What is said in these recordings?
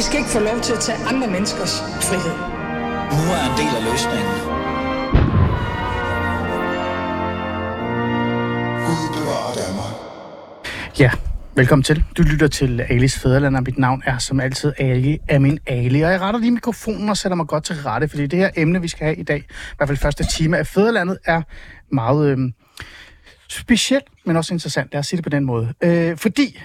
I skal ikke få lov til at tage andre menneskers frihed. Nu er en del af løsningen. Gud bevarer Danmark. Ja, velkommen til. Du lytter til Alis Fæderland, og mit navn er som altid Ali Amin Ali. Og jeg retter lige mikrofonen og sætter mig godt til rette, fordi det her emne, vi skal have i dag, i hvert fald første time af Fæderlandet, er meget øh, specielt, men også interessant. Lad os sige det på den måde. Øh, fordi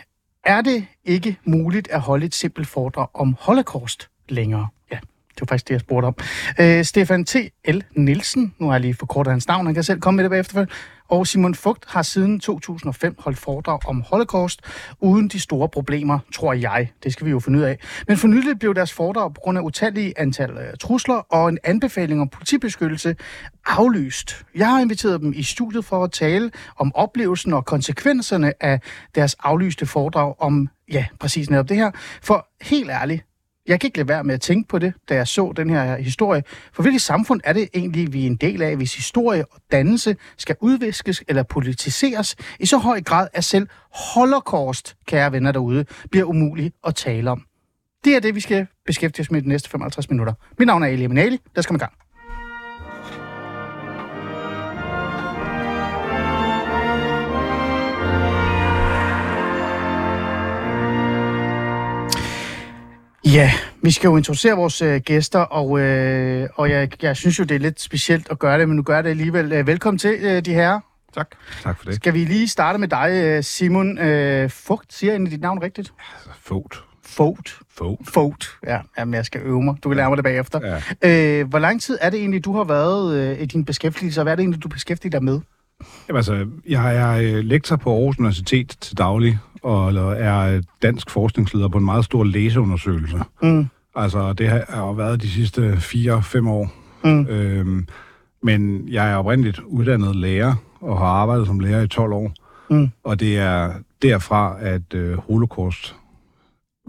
er det ikke muligt at holde et simpelt foredrag om holocaust længere? Ja, det var faktisk det, jeg spurgte om. Øh, Stefan T. L. Nielsen, nu har jeg lige forkortet hans navn, han kan selv komme med det bagefter, og Simon Fugt har siden 2005 holdt foredrag om holocaust, uden de store problemer, tror jeg. Det skal vi jo finde ud af. Men for nylig blev deres foredrag på grund af utallige antal øh, trusler og en anbefaling om politibeskyttelse aflyst. Jeg har inviteret dem i studiet for at tale om oplevelsen og konsekvenserne af deres aflyste foredrag om, ja, præcis netop det her. For helt ærligt, jeg kan ikke lade være med at tænke på det, da jeg så den her historie. For hvilket samfund er det egentlig, vi er en del af, hvis historie og dannelse skal udviskes eller politiseres i så høj grad, at selv holocaust, kære venner derude, bliver umuligt at tale om? Det er det, vi skal beskæftige os med de næste 55 minutter. Mit navn er Elie Minali. Lad os komme i gang. Ja, vi skal jo introducere vores øh, gæster, og, øh, og jeg, jeg synes jo, det er lidt specielt at gøre det, men nu gør jeg det alligevel. Øh, velkommen til, øh, de her. Tak. Tak for det. Skal vi lige starte med dig, øh, Simon øh, Fugt? Siger jeg dit navn rigtigt? Fogt. Fogt. Fogt. Fogt. Ja, jamen, jeg skal øve mig. Du kan lære mig det bagefter. Ja. Øh, hvor lang tid er det egentlig, du har været øh, i din beskæftigelse, og hvad er det egentlig, du beskæftiger dig med? Jamen, altså, jeg er øh, lektor på Aarhus Universitet til daglig, og er dansk forskningsleder på en meget stor læseundersøgelse. Mm. Altså, det har været de sidste 4-5 år. Mm. Øhm, men jeg er oprindeligt uddannet lærer, og har arbejdet som lærer i 12 år. Mm. Og det er derfra, at øh, holocaust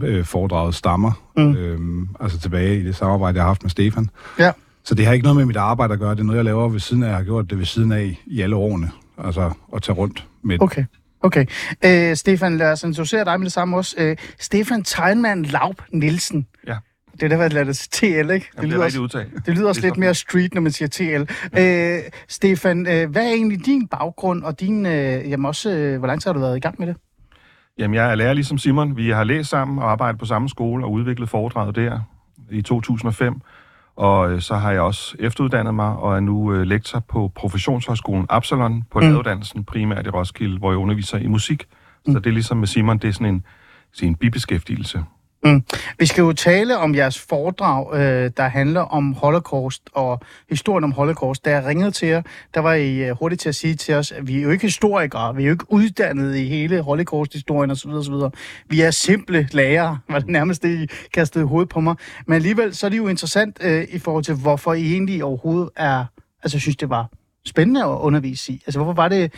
øh, foredraget stammer. Mm. Øhm, altså tilbage i det samarbejde, jeg har haft med Stefan. Ja. Så det har ikke noget med mit arbejde at gøre. Det er noget, jeg laver ved siden af. Jeg har gjort det ved siden af i alle årene. Altså at tage rundt med Okay. Okay. Øh, Stefan, lad os introducere dig med det samme også. Øh, Stefan Tegnmann Laub Nielsen. Ja. Det er derfor, jeg lader det til TL, ikke? Jamen, det er lyder rigtig også, udtalt. det lyder også Det lidt mere street, når man siger TL. Øh, Stefan, øh, hvad er egentlig din baggrund, og din, øh, jamen også, øh, hvor lang tid har du været i gang med det? Jamen, jeg er lærer ligesom Simon. Vi har læst sammen og arbejdet på samme skole og udviklet foredraget der i 2005. Og øh, så har jeg også efteruddannet mig og er nu øh, lektor på Professionshøjskolen Absalon på Mm. laduddannelsen, primært i Roskilde, hvor jeg underviser i musik. Mm. Så det er ligesom med Simon, det er sådan en, sige, en bibeskæftigelse. Mm. Vi skal jo tale om jeres foredrag, øh, der handler om Holocaust og historien om Holocaust. Da jeg ringede til jer, der var I øh, hurtigt til at sige til os, at vi er jo ikke historikere, vi er jo ikke uddannet i hele Holocaust-historien osv. osv. Vi er simple lærere, var det nærmest det, I kastede hovedet på mig. Men alligevel, så er det jo interessant øh, i forhold til, hvorfor I egentlig overhovedet er, altså synes, det var spændende at undervise i. Altså hvorfor var det,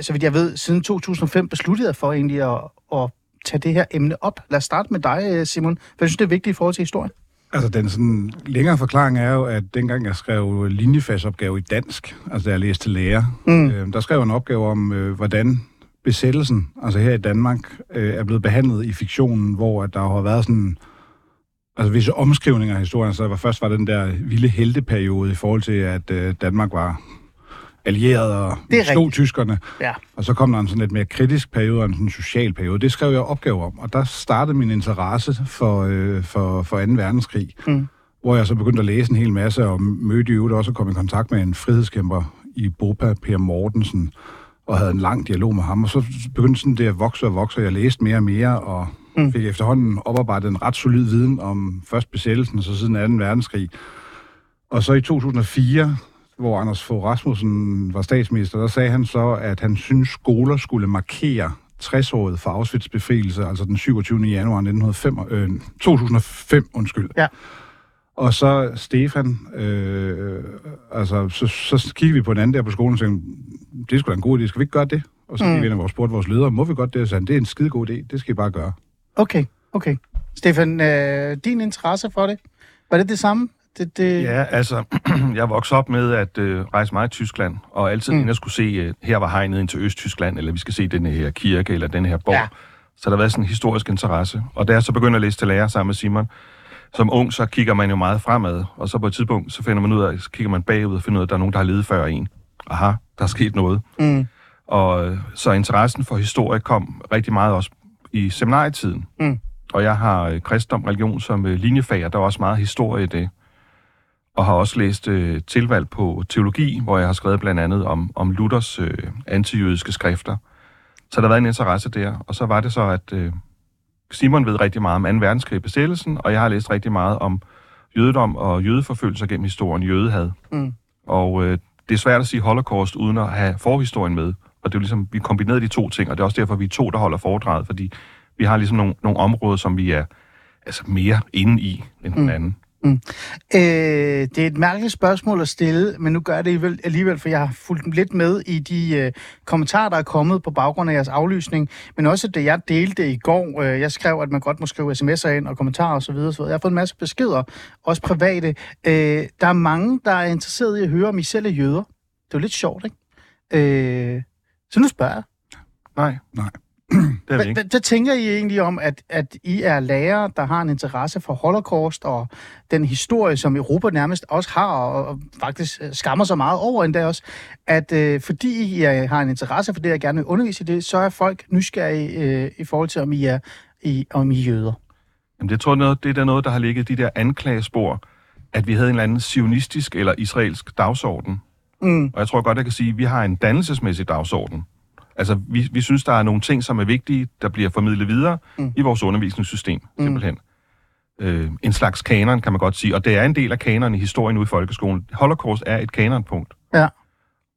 så vidt jeg ved, siden 2005 besluttede jeg for egentlig at, at tage det her emne op. Lad os starte med dig, øh, Simon, for jeg synes, det er vigtigt i forhold til historien. Altså, den sådan længere forklaring er jo, at dengang jeg skrev linjefagsopgave i dansk, altså da jeg læste til lærer, Mm. øh, der skrev jeg en opgave om, øh, hvordan besættelsen, altså her i Danmark, øh, er blevet behandlet i fiktionen, hvor at der har været sådan altså visse omskrivninger af historien. Så der var, først var den der vilde helteperiode i forhold til, at øh, Danmark var allieret og slog tyskerne. Ja. Og så kom der en sådan lidt mere kritisk periode og en sådan social periode. Det skrev jeg opgave om, og der startede min interesse for, øh, for, for 2. verdenskrig. Mm. Hvor jeg så begyndte at læse en hel masse, og mødte i øvrigt også at komme i kontakt med en frihedskæmper i Bopa, Per Mortensen, og havde en lang dialog med ham. Og så begyndte sådan det at vokse og vokse, og jeg læste mere og mere, og Mm. fik efterhånden oparbejdet en ret solid viden om først besættelsen, og så siden 2. verdenskrig. Og så i 2004, hvor Anders Fogh Rasmussen var statsminister, der sagde han så, at han synes skoler skulle markere 60-året for Auschwitz befrielse, altså den 27. januar 1905, øh, 2005, undskyld. Ja. Og så Stefan, øh, altså, så, så kiggede vi på en anden der på skolen og tænkte, det er sgu da en god idé, skal vi ikke gøre det? Og så Mm. gik vi ind og spurgte vores ledere, må vi godt det? Og sagde det er en skide god idé, det skal I bare gøre. Okay, okay. Stefan, øh, din interesse for det, var det det samme? Det, det... Ja, altså, jeg voksede op med at øh, rejse meget i Tyskland, og altid Mm. inden jeg skulle se, øh, her var hegnet ind til Østtyskland, eller vi skal se den her kirke, eller den her borg, Ja. ja. Så der har været sådan en historisk interesse. Og da jeg så begyndte at læse til lærer sammen med Simon, som ung, så kigger man jo meget fremad, og så på et tidspunkt, så finder man ud af, så kigger man bagud og finder ud af, at der er nogen, der har levet før en. Aha, der er sket noget. Mm. Og øh, så interessen for historie kom rigtig meget også i seminarietiden. Mm. Og jeg har øh, kristendom religion som øh, linjefag, og der er også meget historie i det. Og har også læst øh, tilvalg på teologi, hvor jeg har skrevet blandt andet om, om Luthers øh, antijødiske skrifter. Så der har været en interesse der. Og så var det så, at øh, Simon ved rigtig meget om 2. verdenskrig besættelsen, og jeg har læst rigtig meget om jødedom og jødeforfølgelser gennem historien, jødehad. Mm. Og øh, det er svært at sige holocaust uden at have forhistorien med. Og det er jo ligesom, vi kombinerede de to ting, og det er også derfor, vi er to, der holder foredraget, fordi vi har ligesom nogle, nogle områder, som vi er altså mere inde i end den anden. Øh, det er et mærkeligt spørgsmål at stille, men nu gør jeg det alligevel, alligevel for jeg har fulgt lidt med i de øh, kommentarer, der er kommet på baggrund af jeres aflysning, men også det, jeg delte i går. Øh, jeg skrev, at man godt må skrive sms'er ind og kommentarer osv. osv. Jeg har fået en masse beskeder, også private. Øh, der er mange, der er interesseret i at høre, om I selv er jøder. Det er jo lidt sjovt, ikke? Øh, så nu spørger jeg. Nej. Nej. Det Hvad, hvad, hvad tænker I egentlig om, at, at I er lærere, der har en interesse for Holocaust og den historie, som Europa nærmest også har, og, og faktisk øh, skammer sig meget over endda også, at øh, fordi I er, har en interesse for det, og gerne vil undervise i det, så er folk nysgerrige øh, i forhold til, om I er, i, om I er jøder. Jamen, det tror jeg, noget, det er der noget, der har ligget de der anklagespor, at vi havde en eller anden sionistisk eller israelsk dagsorden. Mm. Og jeg tror godt, jeg kan sige, at vi har en dannelsesmæssig dagsorden. Altså, vi, vi synes, der er nogle ting, som er vigtige, der bliver formidlet videre mm. i vores undervisningssystem, simpelthen. Mm. Øh, en slags kanon, kan man godt sige. Og det er en del af kanonen i historien ude i folkeskolen. Holocaust er et kanonpunkt. Ja.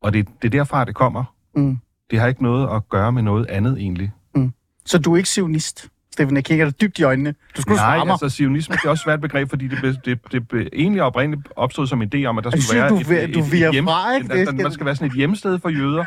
Og det, det er derfra, det kommer. Mm. Det har ikke noget at gøre med noget andet, egentlig. Så du er ikke sionist, Stefan. Jeg kigger dig dybt i øjnene. Du skulle Nej, svare altså sionisme det er også et svært begreb, fordi det, det, det blev egentlig oprindeligt opstod som en idé om, at der skulle være du et, et, du et, viger et hjem, fra, ikke? Det der, skal- der skal være sådan et hjemsted for jøder.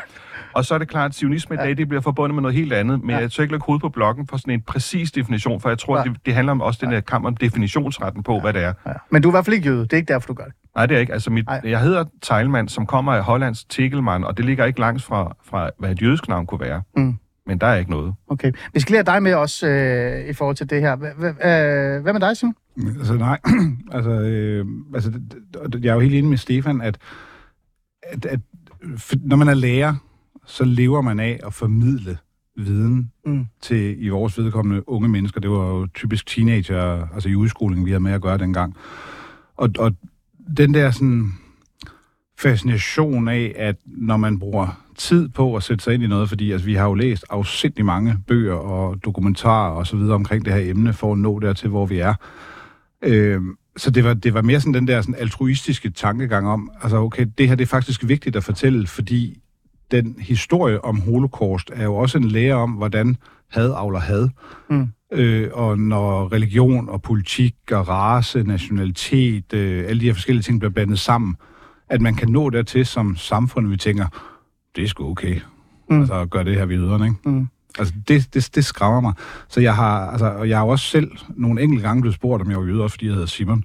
Og så er det klart, at sionisme i dag, det bliver forbundet med noget helt andet. Men Ja. jeg tør ikke lægge hovedet på blokken for sådan en præcis definition, for jeg tror, Ja. at det, det handler om også den her kamp om definitionsretten på, hvad det er. Ja. Men du er i hvert fald ikke jøde. Det er ikke derfor, du gør det. Nej, det er ikke. Altså, mit, jeg hedder Teilmann, som kommer af Hollands Tegelmann, og det ligger ikke langt fra, fra hvad et jødisk navn kunne være. Mm. Men der er ikke noget. Okay. Vi skal lige have dig med også øh, i forhold til det her. Øh, Hvad med dig, Simon? Altså nej, altså, øh, altså jeg er jo helt enig med Stefan, at, at, at når man er lærer, så lever man af at formidle viden Mm. til i vores vedkommende unge mennesker. Det var jo typisk teenager, altså i udskolingen, vi havde med at gøre dengang. Og, og den der sådan fascination af, at når man bruger tid på at sætte sig ind i noget, fordi altså, vi har jo læst afsindelig mange bøger og dokumentarer og så videre omkring det her emne, for at nå dertil, hvor vi er. Øh, så det var, det var mere sådan den der sådan altruistiske tankegang om, altså okay, det her det er faktisk vigtigt at fortælle, fordi den historie om holocaust er jo også en lære om, hvordan had avler had. Mm. Øh, og når religion og politik og race, nationalitet, øh, alle de her forskellige ting bliver blandet sammen, at man kan nå dertil som samfund, vi tænker, det er sgu okay. Mm. Altså at gøre det her ved jøderne, ikke? Mm. Altså, det, det, det skræmmer mig. Så jeg har, altså, og jeg har også selv nogle enkelte gange blevet spurgt, om jeg var jøde, også fordi jeg hedder Simon.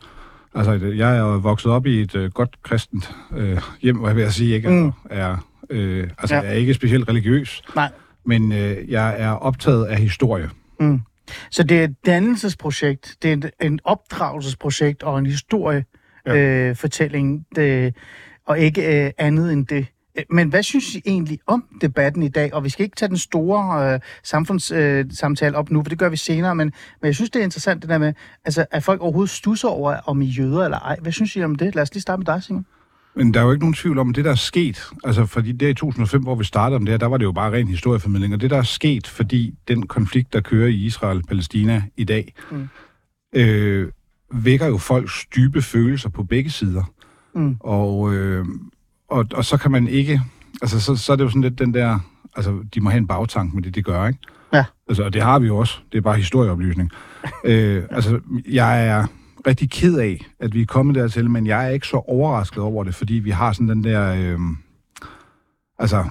Altså, jeg er jo vokset op i et øh, godt kristent øh, hjem, hvad jeg vil sige, ikke? Mm. Mm. Er, øh, altså, Ja. jeg er ikke specielt religiøs, Nej. men øh, jeg er optaget af historie. Mm. Så det er et dannelsesprojekt, det er en, en opdragelsesprojekt og en historiefortælling, Ja. øh, og ikke øh, andet end det. Men hvad synes I egentlig om debatten i dag? Og vi skal ikke tage den store øh, samfundssamtale øh, op nu, for det gør vi senere, men, men jeg synes, det er interessant det der med, altså, at folk overhovedet stusser over, om I er jøder eller ej. Hvad synes I om det? Lad os lige starte med dig, Simon. Men der er jo ikke nogen tvivl om, at det, der er sket, altså fordi der i 2005, hvor vi startede om det her, der var det jo bare ren historieformidling, og det, der er sket, fordi den konflikt, der kører i Israel og Palæstina i dag, Mm. mm. øh, vækker jo folks dybe følelser på begge sider. Mm. Og, øh, og, og så kan man ikke, altså så, så er det jo sådan lidt den der, altså de må have en bagtank med det, de gør, ikke? Ja. Altså, og det har vi jo også, det er bare historieoplysning. øh, altså, jeg er rigtig ked af, at vi er kommet dertil, men jeg er ikke så overrasket over det, fordi vi har sådan den der, øh, altså,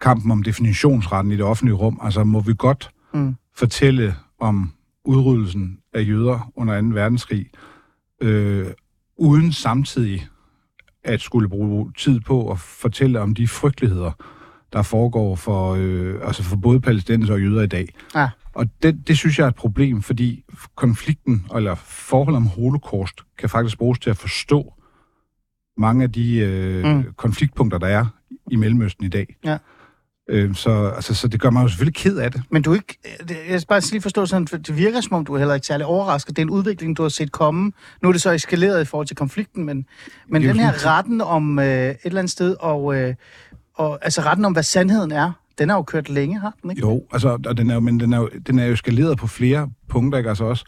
kampen om definitionsretten i det offentlige rum. Altså, må vi godt Mm. fortælle om udryddelsen af jøder under 2. verdenskrig, øh, uden samtidig at skulle bruge tid på at fortælle om de frygteligheder, der foregår for, øh, altså for både palæstinenser og jøder i dag. Ja. Og det, det synes jeg er et problem, fordi konflikten, eller forholdet om holocaust, kan faktisk bruges til at forstå mange af de øh, Mm. konfliktpunkter, der er i Mellemøsten i dag. Ja. Øh, så, altså, så det gør mig jo selvfølgelig ked af det. Men du er ikke, jeg skal bare lige forstå sådan, for det virker som om, du er heller ikke særlig overrasket. Det er en udvikling, du har set komme. Nu er det så eskaleret i forhold til konflikten, men, men den her retten om øh, et eller andet sted, og, øh, og altså retten om, hvad sandheden er, den har jo kørt længe, har den ikke? Jo, altså, og den er jo, men den er jo, den er jo eskaleret på flere punkter, ikke? Altså også,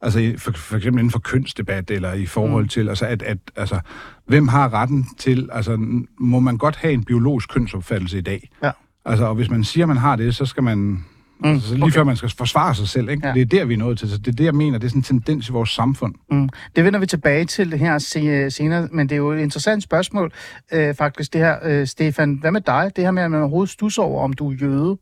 altså for, for eksempel inden for kønsdebat, eller i forhold mm. til, altså, at, at, altså, hvem har retten til, altså, må man godt have en biologisk kønsopfattelse i dag? Ja. Altså, og hvis man siger, man har det, så skal man, mm. altså, så lige okay. før man skal forsvare sig selv, ikke? Ja. Det er der, vi er nået til. Så det er det, jeg mener, det er sådan en tendens i vores samfund. Mm. Det vender vi tilbage til her se- senere, men det er jo et interessant spørgsmål, øh, faktisk, det her, øh, Stefan. Hvad med dig? Det her med, at man overhovedet stusser over, om du er jøde.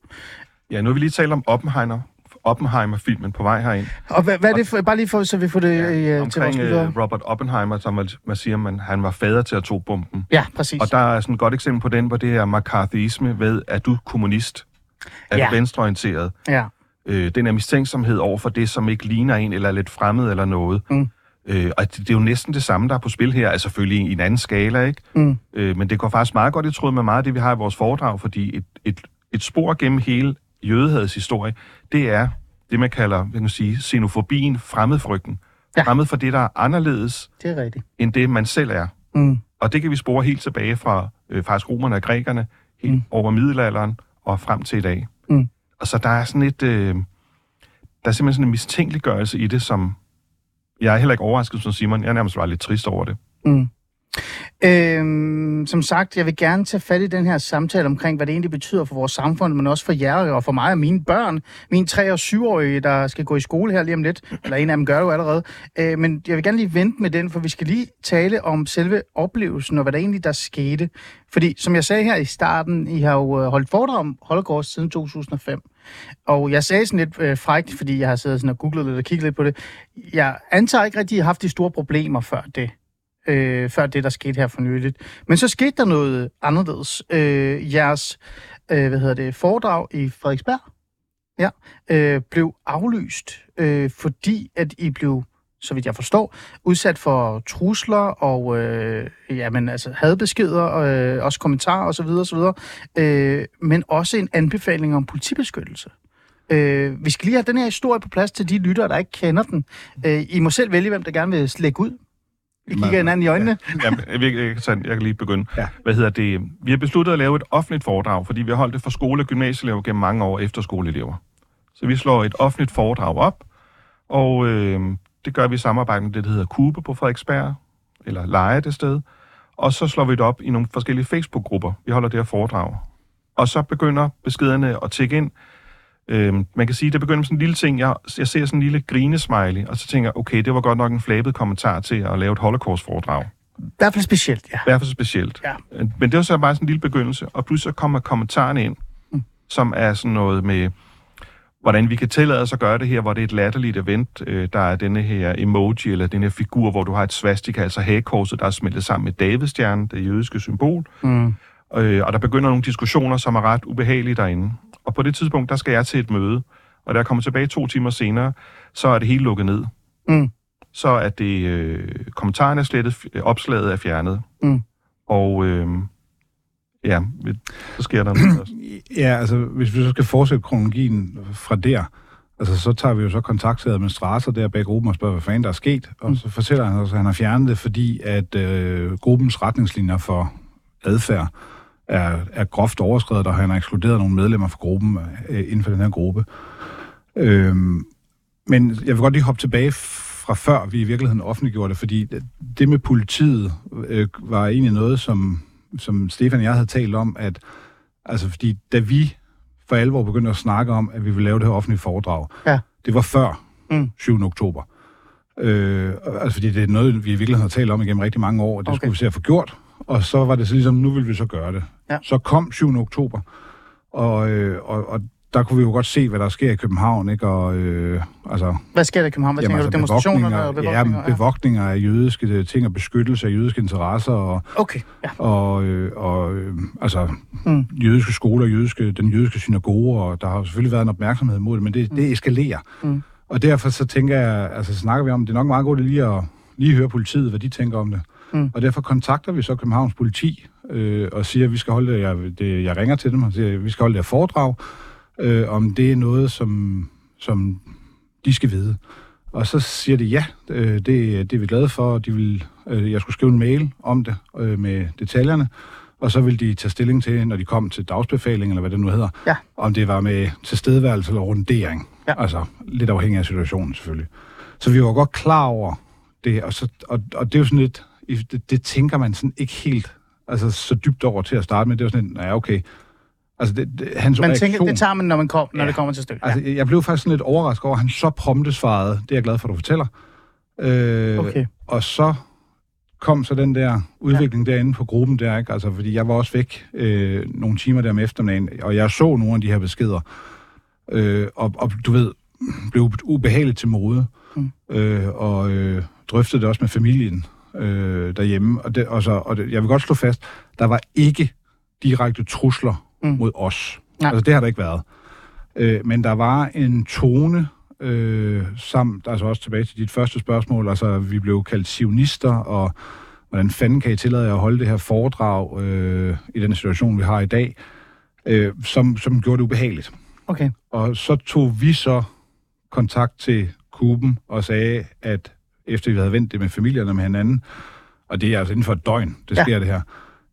Ja, nu har vi lige talt om Oppenheimer, Oppenheimer-filmen på vej herind. Og hvad, hvad er det for, bare lige for, så vi får det ja, øh, til vores omkring øh, Robert Oppenheimer, som man, man siger, man, han var fader til atombomben. Ja, præcis. Og der er sådan et godt eksempel på den, hvor det her McCarthyisme ved, at du er kommunist, er Ja. venstreorienteret. Ja. Øh, den er mistænksomhed over for det, som ikke ligner en, eller er lidt fremmed eller noget. Mm. Øh, og det, det er jo næsten det samme, der er på spil her, altså selvfølgelig i en anden skala, ikke? Mm. Øh, men det går faktisk meget godt i tråd med meget af det, vi har i vores foredrag, fordi et, et, et spor gennem hele jødehedets historie, det er det, man kalder, hvad kan man sige, xenofobien, fremmedfrygten. Ja. Fremmed for det, der er anderledes Det er rigtigt. end det, man selv er. Mm. Og det kan vi spore helt tilbage fra øh, faktisk romerne og grækerne, helt mm. over middelalderen og frem til i dag. Mm. Og så der er sådan et, øh, der er simpelthen sådan en mistænkeliggørelse i det, som jeg er heller ikke overrasket som Simon. Jeg er nærmest bare lidt trist over det. Mm. Øhm, som sagt, jeg vil gerne tage fat i den her samtale omkring, hvad det egentlig betyder for vores samfund, men også for jer og for mig og mine børn. Mine 3- og 7-årige, der skal gå i skole her lige om lidt, eller en af dem gør det jo allerede. Øh, men jeg vil gerne lige vente med den, for vi skal lige tale om selve oplevelsen og hvad der egentlig der skete. Fordi, som jeg sagde her i starten, I har jo øh, holdt foredrag om Holocaust siden 2005. Og jeg sagde sådan lidt øh, frækt, fordi jeg har siddet sådan og googlet lidt og kigget lidt på det. Jeg antager ikke rigtig, at I har haft de store problemer før det øh, før det, der skete her for nyligt. Men så skete der noget anderledes. Øh, jeres øh, hvad hedder det, foredrag i Frederiksberg ja, øh, blev aflyst, øh, fordi at I blev, så vidt jeg forstår, udsat for trusler og øh, jamen, altså, hadbeskeder, øh, også kommentarer osv. osv. Øh, men også en anbefaling om politibeskyttelse. Øh, vi skal lige have den her historie på plads til de lyttere, der ikke kender den. Øh, I må selv vælge, hvem der gerne vil slække ud. Vi kigger hinanden i øjnene. Jamen, jeg, jeg, jeg, jeg kan lige begynde. Ja. Hvad hedder det? Vi har besluttet at lave et offentligt foredrag, fordi vi har holdt det for skole- og gymnasieelever gennem mange år efter skoleelever. Så vi slår et offentligt foredrag op, og øh, det gør vi i samarbejde med det, der hedder Kube på Frederiksberg, eller Leje det sted. Og så slår vi det op i nogle forskellige Facebook-grupper. Vi holder det her foredrag. Og så begynder beskederne at tække ind. Øhm, man kan sige, det begynder med sådan en lille ting. Jeg, jeg ser sådan en lille grinesmiley, og så tænker jeg, okay, det var godt nok en flabet kommentar til at lave et holocaust-foredrag. I hvert fald specielt, ja. I hvert fald specielt. Ja. Øh, Men det var så bare sådan en lille begyndelse, og pludselig så kommer kommentarerne ind, Mm. mm. som er sådan noget med, hvordan vi kan tillade os at gøre det her, hvor det er et latterligt event. Øh, der er denne her emoji, eller den her figur, hvor du har et svastika, altså hagekorset, der er smeltet sammen med Davidstjernen, det jødiske symbol. Mm. Øh, og der begynder nogle diskussioner, som er ret ubehagelige derinde. Og på det tidspunkt, der skal jeg til et møde, og da jeg kommer tilbage to timer senere, så er det hele lukket ned. Mm. Så er det, øh, kommentarerne er slettet, opslaget er fjernet. Mm. Og øh, ja, så sker der noget også. Ja, altså, hvis vi så skal fortsætte kronologien fra der, altså, så tager vi jo så kontakt til administrator der bag gruppen og spørger, hvad fanden der er sket. Og så fortæller han os, at han har fjernet det, fordi at øh, gruppens retningslinjer for adfærd er, er groft overskrevet, og han har ekskluderet nogle medlemmer fra gruppen øh, inden for den her gruppe. Øhm, men jeg vil godt lige hoppe tilbage fra før vi i virkeligheden offentliggjorde det, fordi det med politiet øh, var egentlig noget, som, som Stefan og jeg havde talt om, at altså fordi da vi for alvor begyndte at snakke om, at vi ville lave det her offentlige foredrag, Ja. det var før Mm. 7. oktober. Øh, altså fordi det er noget, vi i virkeligheden har talt om igennem rigtig mange år, og det Okay. skulle vi se at få gjort. Og så var det så ligesom, nu vil vi så gøre det. Ja. Så kom 7. oktober, og, øh, og, og der kunne vi jo godt se, hvad der sker i København, ikke? Og, øh, altså, Hvad sker der i København? Hvad jamen, tænker altså du? Demonstrationer? og bevogtninger? ja, bevogtninger af jødiske ting og beskyttelse af jødiske interesser og, Okay, ja. og, øh, og øh, altså, Mm. mm. jødiske skoler, jødiske, den jødiske synagoge, og der har selvfølgelig været en opmærksomhed mod det, men det, det eskalerer. Mm. Og derfor så tænker jeg, altså snakker vi om, det er nok meget godt lige at lige høre politiet, hvad de tænker om det. Mm. Og derfor kontakter vi så Københavns politi øh, og siger, at vi skal holde det, jeg, det, jeg ringer til dem og siger, at vi skal holde det foredrag, øh, om det er noget, som, som de skal vide. Og så siger de, ja, øh, det, det er vi glade for, og de vil, øh, jeg skulle skrive en mail om det øh, med detaljerne, og så vil de tage stilling til, når de kom til dagsbefaling, eller hvad det nu hedder, Ja. om det var med tilstedeværelse eller rundering. Ja. Altså, lidt afhængig af situationen selvfølgelig. Så vi var godt klar over det, og, så, og, og det er jo sådan lidt, det, det tænker man sådan ikke helt altså, så dybt over til at starte med. Det var sådan lidt, ja, okay. Altså, det, det, hans Man reaktion, tænker, det tager man, når, man kom, når Ja. det kommer til stykket. Altså, jeg blev faktisk sådan lidt overrasket over, at han så prompte svarede. Det er jeg glad for, at du fortæller. Øh, Okay. Og så kom så den der udvikling ja. derinde på gruppen der, ikke? Altså, fordi jeg var også væk øh, nogle timer der om eftermiddagen, og jeg så nogle af de her beskeder. Øh, og, og du ved, blev ubehageligt til mode. Mm. Øh, og øh, drøftede det også med familien øh, derhjemme. Og, det, og, så, og det, jeg vil godt slå fast, der var ikke direkte trusler Mm. mod os. Nej. Altså, det har der ikke været. Øh, men der var en tone, øh, samt, altså også tilbage til dit første spørgsmål, altså vi blev kaldt sionister, og hvordan fanden kan I tillade jer at holde det her foredrag øh, i den situation, vi har i dag, øh, som, som gjorde det ubehageligt. Okay. Og så tog vi så kontakt til Kuben og sagde, at efter vi havde vendt det med familierne med hinanden, og det er altså inden for et døgn, det Ja. sker det her,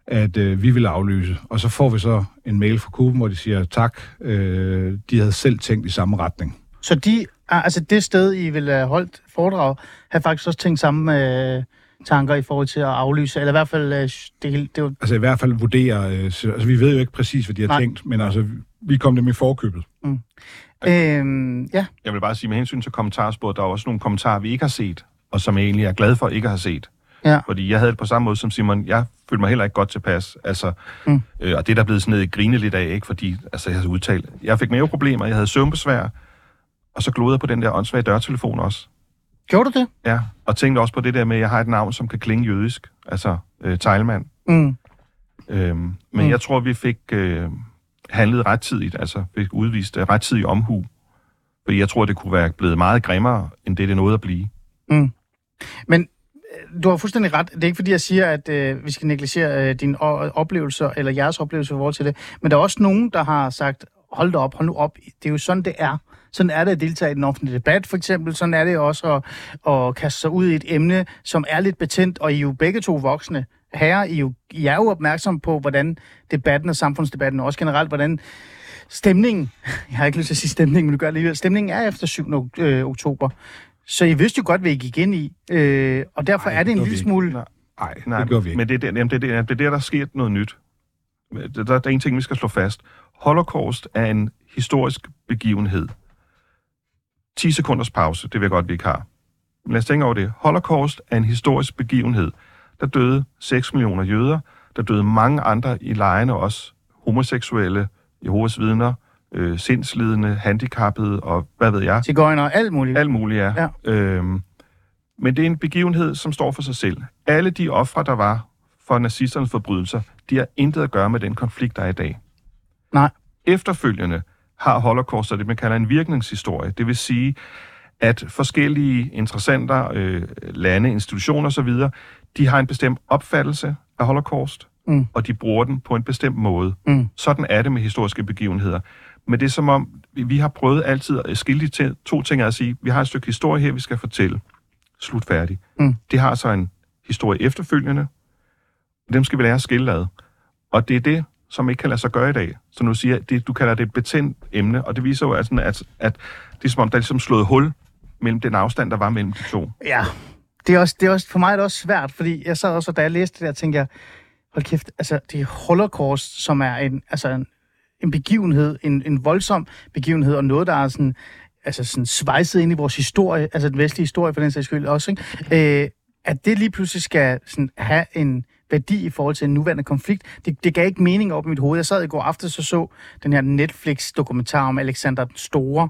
at øh, vi ville aflyse. Og så får vi så en mail fra Kuben, hvor de siger tak. Øh, de havde selv tænkt i samme retning. Så de, ah, altså det sted, I ville have holdt foredrag, har faktisk også tænkt samme øh, tanker i forhold til at aflyse, eller i hvert fald, øh, det, hele- det var, Altså i hvert fald vurdere, øh, så- altså vi ved jo ikke præcis, hvad de har Nej. Tænkt, men altså vi kom dem i forkøbet. øh, ja, Jeg vil bare sige, med hensyn til kommentarsporet, der er også nogle kommentarer, vi ikke har set, og som jeg egentlig er glad for ikke at have set. Ja. Fordi jeg havde det på samme måde som Simon. Jeg følte mig heller ikke godt tilpas. Altså, Mm. øh, og det er der blevet sådan noget grine lidt af, ikke? Fordi altså, jeg havde udtalt. Jeg fik maveproblemer, jeg havde søvnbesvær, og så glodede jeg på den der åndssvage dørtelefon også. gjorde du det? Ja, og tænkte også på det der med, at jeg har et navn, som kan klinge jødisk. Altså, øh, Teilmann. Mm. Øhm, men Mm. mm. jeg tror, vi fik øh, handlet rettidigt, altså fik udvist øh, rettidig omhu. Fordi jeg tror, det kunne være blevet meget grimmere, end det det nåede at blive. Mm. Men øh, du har fuldstændig ret. Det er ikke fordi, jeg siger, at øh, vi skal negligere øh, dine o- oplevelser, eller jeres oplevelser i forhold til det. Men der er også nogen, der har sagt, hold da op, hold nu op. Det er jo sådan, det er. Sådan er det at deltage i den offentlige debat, for eksempel. Sådan er det også at, at kaste sig ud i et emne, som er lidt betændt, og I er jo begge to voksne herrer. I er jo, I er jo opmærksom på, hvordan debatten og samfundsdebatten, og også generelt, hvordan stemningen, jeg har ikke lyst til at sige stemningen, men du gør alligevel, stemningen er efter 7. Øh, oktober. Så I vidste jo godt, hvad I gik ind i, øh, og derfor Ej, er det en lille smule... Nej, Nej, nej det gjorde vi ikke. Men det er, der, jamen, det, er der, det er der, der sker noget nyt. Der, der, der er en ting, vi skal slå fast. Holocaust er en historisk begivenhed. 10 sekunders pause, det vil jeg godt, vi ikke har. Men lad os tænke over det. Holocaust er en historisk begivenhed. Der døde 6 millioner jøder. Der døde mange andre i lejrene også. Homoseksuelle, Jehovas vidner, øh, sindslidende, handicappede og hvad ved jeg. Tigøjner og alt muligt. Alt muligt, ja. Ja. Øhm, men det er en begivenhed, som står for sig selv. Alle de ofre, der var for nazisternes forbrydelser, de har intet at gøre med den konflikt, der er i dag. Nej. Efterfølgende har Holocaust det, man kalder en virkningshistorie. Det vil sige, at forskellige interessenter, øh, lande, institutioner osv., de har en bestemt opfattelse af Holocaust, Mm. og de bruger den på en bestemt måde. Mm. Sådan er det med historiske begivenheder. Men det er som om, vi- har prøvet altid at skille de to ting at sige, vi har et stykke historie her, vi skal fortælle. Slut færdig. Mm. Det har så en historie efterfølgende. Dem skal vi lære at skille ad. Og det er det, som ikke kan lade sig gøre i dag. Så nu siger det, du kalder det et betændt emne, og det viser jo, altså, at, at det er som om, der er ligesom slået hul mellem den afstand, der var mellem de to. Ja, det er også, det er også, for mig er det også svært, fordi jeg sad også, og da jeg læste det der, tænkte jeg, hold kæft, altså det er Holocaust, som er en, altså en, en begivenhed, en, en voldsom begivenhed, og noget, der er sådan, altså sådan svejset ind i vores historie, altså den vestlige historie for den sags skyld også, ikke? Øh, at det lige pludselig skal sådan have en værdi i forhold til en nuværende konflikt. Det, det gav ikke mening op i mit hoved. Jeg sad i går aftes og så den her Netflix-dokumentar om Alexander den Store.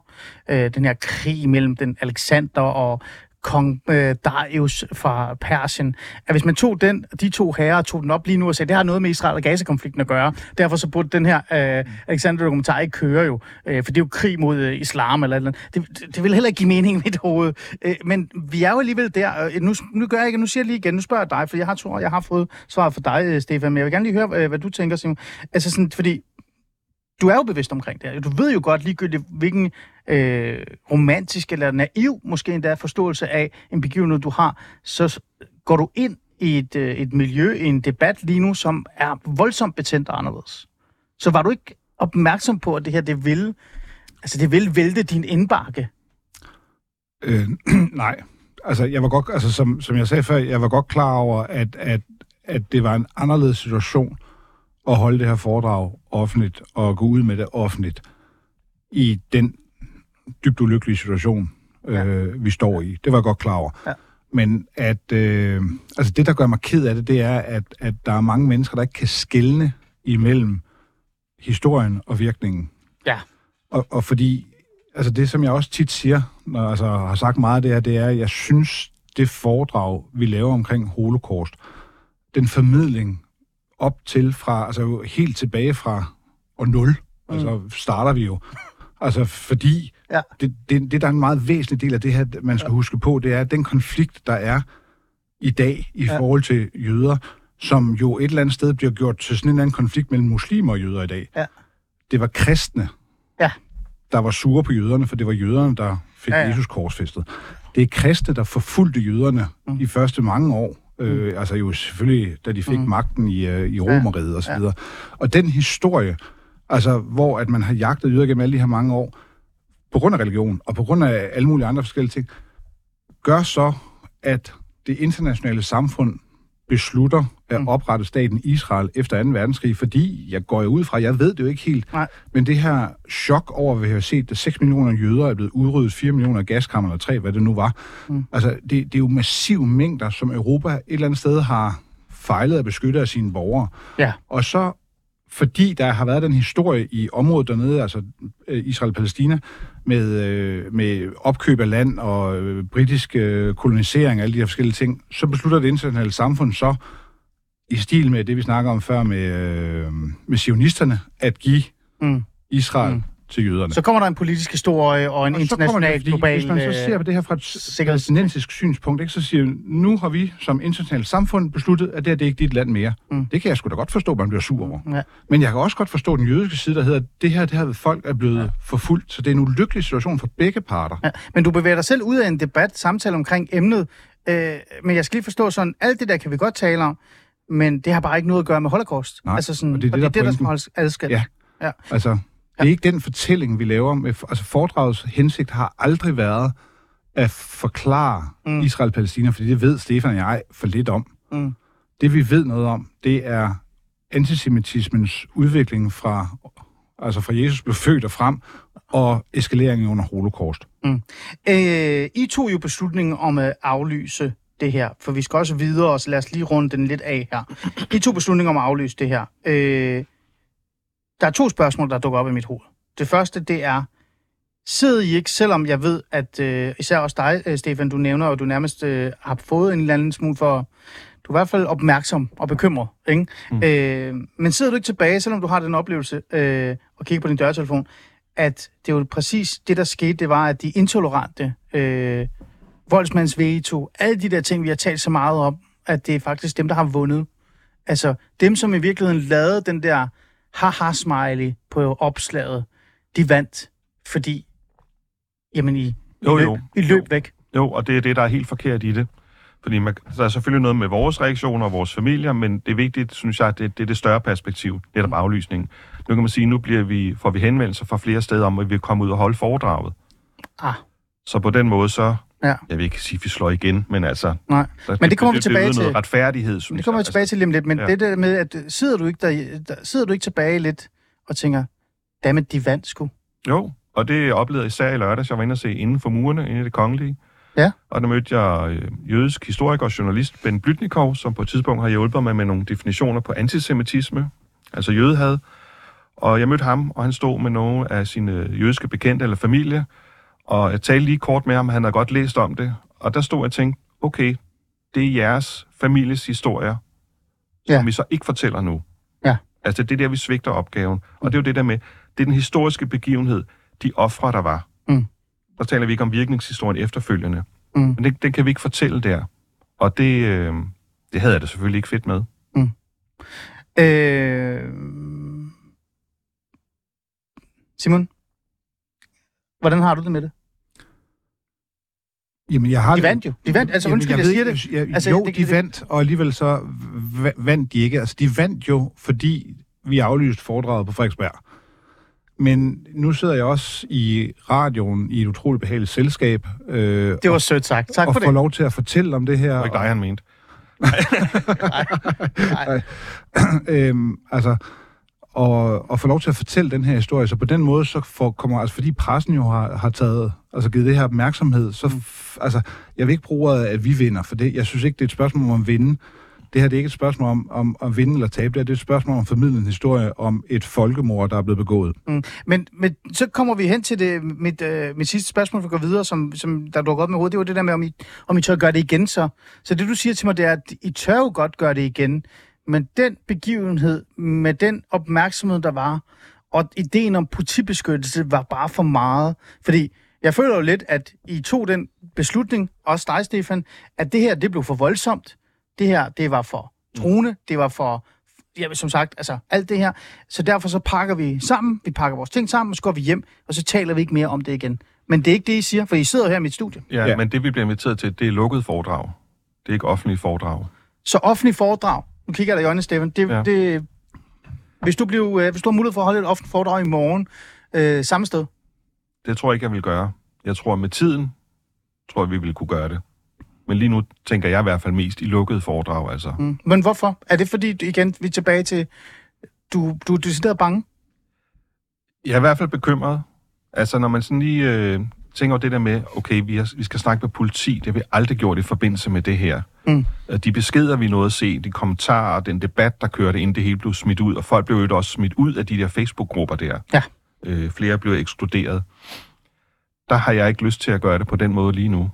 Øh, den her krig mellem den Alexander og kong øh, Darius fra Persien, at hvis man tog den, de to herrer tog den op lige nu og sagde, det har noget med Israel og Gaza-konflikten at gøre, derfor så burde den her øh, Alexander-dokumentar ikke køre jo, øh, for det er jo krig mod øh, islam eller eller andet. Det, det, det vil heller ikke give mening i mit hoved. Øh, men vi er jo alligevel der. Øh, nu, nu gør jeg ikke, nu siger jeg lige igen, nu spørger jeg dig, for jeg har, tror, jeg har fået svaret fra dig, øh, Stefan, men jeg vil gerne lige høre, øh, hvad du tænker, Simon. Altså sådan, fordi du er jo bevidst omkring det her. Du ved jo godt ligegyldigt, hvilken øh, romantisk eller naiv, måske endda forståelse af en begivenhed, du har, så går du ind i et, øh, et miljø, i en debat lige nu, som er voldsomt betændt og anderledes. Så var du ikke opmærksom på, at det her, det vil, altså det vil vælte din indbakke? Øh, nej. Altså, jeg var godt, altså, som, som jeg sagde før, jeg var godt klar over, at, at, at det var en anderledes situation at holde det her foredrag offentligt og gå ud med det offentligt i den dybt ulykkelige situation, ja. øh, vi står i. Det var jeg godt klar over. Ja. Men at, øh, altså det, der gør mig ked af det, det er, at, at der er mange mennesker, der ikke kan skelne imellem historien og virkningen. Ja. Og, og fordi, altså det, som jeg også tit siger, når altså, har sagt meget af det her, det er, at jeg synes, det foredrag, vi laver omkring holocaust, den formidling op til fra, altså helt tilbage fra år 0, mm. altså starter vi jo. Altså fordi, Ja. det, det, det der er en meget væsentlig del af det her, man skal ja. huske på, det er, at den konflikt, der er i dag i Ja. forhold til jøder, som jo et eller andet sted bliver gjort til sådan en anden konflikt mellem muslimer og jøder i dag. Ja. Det var kristne, Ja. der var sure på jøderne, for det var jøderne, der fik Ja, ja. Jesus korsfæstet. Det er kristne, der forfulgte jøderne mm. i første mange år. Øh, altså jo selvfølgelig, da de fik Mm. mm. magten i, øh, i Romeriet og så Ja. videre. Og den historie, altså hvor at man har jagtet jøder gennem alle de her mange år, på grund af religion og på grund af alle mulige andre forskellige ting, gør så, at det internationale samfund beslutter at Mm. oprette staten Israel efter 2. verdenskrig, fordi jeg går jo ud fra, jeg ved det jo ikke helt, Nej. men det her chok over, at vi har set, at 6 millioner jøder er blevet udryddet, 4 millioner af gaskammerne og 3, hvad det nu var. Mm. Altså, det, det er jo massive mængder, som Europa et eller andet sted har fejlet at beskytte af sine borgere. Ja. Og så, fordi der har været den historie i området dernede, altså øh, Israel-Palæstina, med, øh, med opkøb af land og øh, britisk øh, kolonisering og alle de her forskellige ting, så beslutter det internationale samfund så, i stil med det, vi snakker om før med, øh, med sionisterne, at give Mm. Israel Mm. Til jøderne. Så kommer der en politisk historie og en Og international, det, global... Hvis man så øh, ser på det her fra et sikkerheds- palæstinensisk synspunkt, ikke, så siger nu har vi som internationalt samfund besluttet, at det, her, det er ikke dit land mere. Mm. Det kan jeg sgu da godt forstå, at man bliver sur over. Ja. Men jeg kan også godt forstå den jødiske side, der hedder, at det her, det her folk er blevet ja. forfulgt, så det er en ulykkelig situation for begge parter. Ja, men du bevæger dig selv ud af en debat, samtale omkring emnet. Øh, men jeg skal lige forstå sådan, alt det der kan vi godt tale om, men det har bare ikke noget at gøre med holocaust. Nej, altså sådan, og det er det, og det, er der det der er skal holdes adskilt. Ja. Ja. Altså, det er ikke den fortælling, vi laver. Med, altså, foredragets hensigt har aldrig været at forklare Mm. mm. Israel-Palæstina, fordi det ved Stefan og jeg for lidt om. Mm. Det, vi ved noget om, det er antisemitismens udvikling fra, altså fra Jesus blev født og frem, og eskaleringen under holocaust. Øh, I tog jo beslutningen om at aflyse det her, for vi skal også videre, så lad os lige runde den lidt af her. I tog beslutningen om at aflyse det her. Øh, der er to spørgsmål, der dukker op i mit hoved. Det første, det er, sidder I ikke, selvom jeg ved, at øh, især også dig, øh, Stefan, du nævner, og du nærmest øh, har fået en eller anden smule for, du er i hvert fald opmærksom og bekymret, ikke? Mm. Øh, men sidder du ikke tilbage, selvom du har den oplevelse, øh, og kigger på din dørtelefon, at det er jo præcis det, der skete, det var, at de intolerante, øh, voldsmands veto, alle de der ting, vi har talt så meget om, at det er faktisk dem, der har vundet. Altså dem, som i virkeligheden lavede den der haha-smiley på opslaget, de vandt, fordi, jamen, I, Jo, I, løb, jo. I løb Jo. væk. Jo, og det er det, der er helt forkert i det. Fordi man, der er selvfølgelig noget med vores reaktioner og vores familier, men det er vigtigt, synes jeg, det, det er det større perspektiv, netop aflysningen. Nu kan man sige, nu bliver vi, får vi henvendelser fra flere steder om, at vi vil komme ud og holde foredraget. Ah, Så på den måde, så... Ja. Jeg vil ikke sige, at vi slår igen, men altså... nej. Der, Men det kommer vi tilbage det, det, til. noget retfærdighed, synes Det kommer vi jeg. tilbage til lige om lidt, men ja. det der med, at øh, sidder du ikke, der, der, sidder du ikke tilbage lidt og tænker, dammit, de vandt sgu. Jo, og det oplevede jeg især i lørdags. Jeg var inde og se inden for murene, inde i det kongelige. Ja. Og der mødte jeg øh, jødisk historiker og journalist Ben Blytnikov, som på et tidspunkt har hjulpet mig med nogle definitioner på antisemitisme, altså jødehad. Og jeg mødte ham, og han stod med nogle af sine jødiske bekendte eller familie, og jeg talte lige kort med ham, han havde godt læst om det, og der stod jeg og tænkte, okay, det er jeres families historier, Ja. som vi så ikke fortæller nu. Ja. Altså det er der, vi svigter opgaven. Og det er jo det der med, det er den historiske begivenhed, de ofre, der var. Mm. Der taler vi ikke om virkningshistorien efterfølgende. Mm. Men det, det kan vi ikke fortælle der. Og det, øh, det havde jeg da selvfølgelig ikke fedt med. Øh... Simon? Hvordan har du det med det? Jamen, jeg har De vandt jo. De vandt. Altså, Jamen, undskyld, jeg, ved siger det. Jeg, Altså, altså, jo, det- de det- vandt, og alligevel så va- vandt de ikke. Altså, de vandt jo, fordi vi aflyste foredraget på Frederiksberg. Men nu sidder jeg også i radioen i et utroligt behageligt selskab. Øh, Det var sødt sagt. Tak og for får det. lov til at fortælle om det her. Det var ikke dig, han mente. øhm, altså, og, og få lov til at fortælle den her historie. Så på den måde, så får, kommer, altså fordi pressen jo har, har taget, altså givet det her opmærksomhed, så, f, altså, jeg vil ikke bruge ordet, at vi vinder, for det, jeg synes ikke, det er et spørgsmål om at vinde. Det her det er ikke et spørgsmål om, om at vinde eller tabe, det, her, det er et spørgsmål om at formidle en historie om et folkemord, der er blevet begået. Mm. Men, men så kommer vi hen til det, mit, øh, mit sidste spørgsmål, for at gå videre, som, som der dukker op med hovedet. Det var det der med, om I, om I tør gøre det igen så. Så det, du siger til mig, det er, at I tør jo godt gøre det igen. Men den begivenhed, med den opmærksomhed, der var, og ideen om politibeskyttelse var bare for meget. Fordi jeg føler jo lidt, at I tog den beslutning, også dig, Stefan, at det her, det blev for voldsomt. Det her, det var for truende, det var for, ja, som sagt, altså alt det her. Så derfor så pakker vi sammen, vi pakker vores ting sammen, og så går vi hjem, og så taler vi ikke mere om det igen. Men det er ikke det, I siger, for I sidder her i mit studie. Ja, Ja. men det, vi bliver inviteret til, det er lukket foredrag. Det er ikke offentlige foredrag. Så offentlig foredrag, nu kigger jeg dig i øjnene, Stefan, det, ja. Det, hvis, du blev, øh, hvis du har mulighed for at holde et offentligt foredrag i morgen, øh, samme sted, Det tror jeg ikke, jeg vil gøre. Jeg tror, med tiden, tror jeg, vi vil kunne gøre det. Men lige nu tænker jeg i hvert fald mest i lukket foredrag, altså. mm. Men hvorfor? Er det fordi, igen, vi er tilbage til, du, du er decideret bange? Jeg er i hvert fald bekymret. Altså, når man sådan lige øh, tænker over det der med, okay, vi, har, vi skal snakke med politi, det har vi aldrig gjort i forbindelse med det her. Mm. De beskeder, vi nåede at se, de kommentarer, den debat, der kørte, inden det hele blev smidt ud, og folk blev jo også smidt ud af de der Facebook-grupper der. Ja. Øh, flere blev ekskluderet. Der har jeg ikke lyst til at gøre det på den måde lige nu.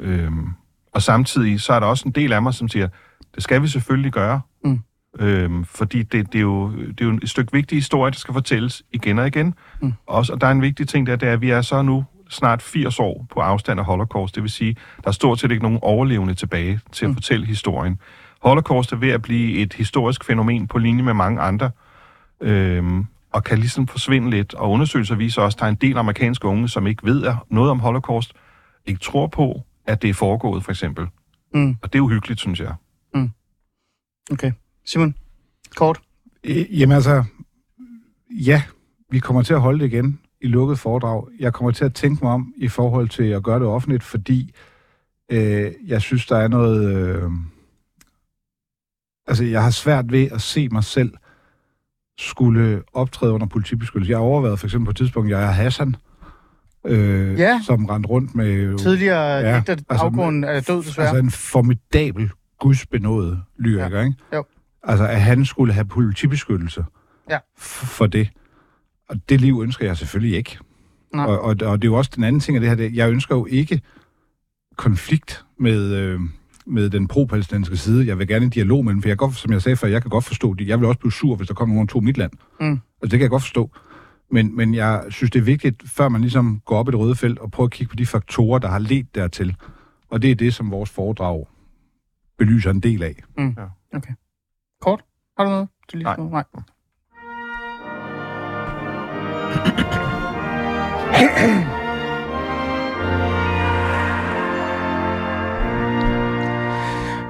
Øhm, og samtidig, så er der også en del af mig, som siger, det skal vi selvfølgelig gøre. Mm. Øhm, fordi det, det, er jo, det er jo et stykke vigtig historie, der skal fortælles igen og igen. Mm. Også, og der er en vigtig ting der, det er, at vi er så nu snart 80 år på afstand af Holocaust. Det vil sige, der er stort set ikke nogen overlevende tilbage til at Mm. fortælle historien. Holocaust er ved at blive et historisk fænomen på linje med mange andre, øhm, og kan ligesom forsvinde lidt. Og undersøgelser viser også, at der er en del amerikanske unge, som ikke ved noget om Holocaust, ikke tror på, at det er foregået, for eksempel. Mm. Og det er uhyggeligt, synes jeg. Okay. Simon, kort. Øh, Jamen altså, ja, vi kommer til at holde det igen i lukket foredrag. Jeg kommer til at tænke mig om i forhold til at gøre det offentligt, fordi øh, jeg synes, der er noget... Øh, altså, jeg har svært ved at se mig selv skulle optræde under politibeskyttelse. Jeg har overvejet for eksempel på et tidspunkt, jeg er Hassan, øh, Ja. som rendte rundt med... Tidligere Ja, ægte altså, afgrunden er død, desværre. Altså en formidabel, gudsbenået lyriker, ja. ikke? Jo. Altså, at han skulle have politibeskyttelse Ja. for det. Og det liv ønsker jeg selvfølgelig ikke. Nej. Og, og, og det er jo også den anden ting af det her. Det, jeg ønsker jo ikke konflikt med, øh, med den pro-palæstinensiske side. Jeg vil gerne i dialog med dem, for jeg kan godt, som jeg sagde før, jeg kan godt forstå det. Jeg vil også blive sur, hvis der kommer nogen og tog mit land. Mm. Altså, det kan jeg godt forstå. Men, men jeg synes, det er vigtigt, før man ligesom går op i det røde felt, og prøver at kigge på de faktorer, der har ledt dertil. Og det er det, som vores foredrag belyser en del af. Kort. Har du noget? Du lige Nej. Nej. Ahem.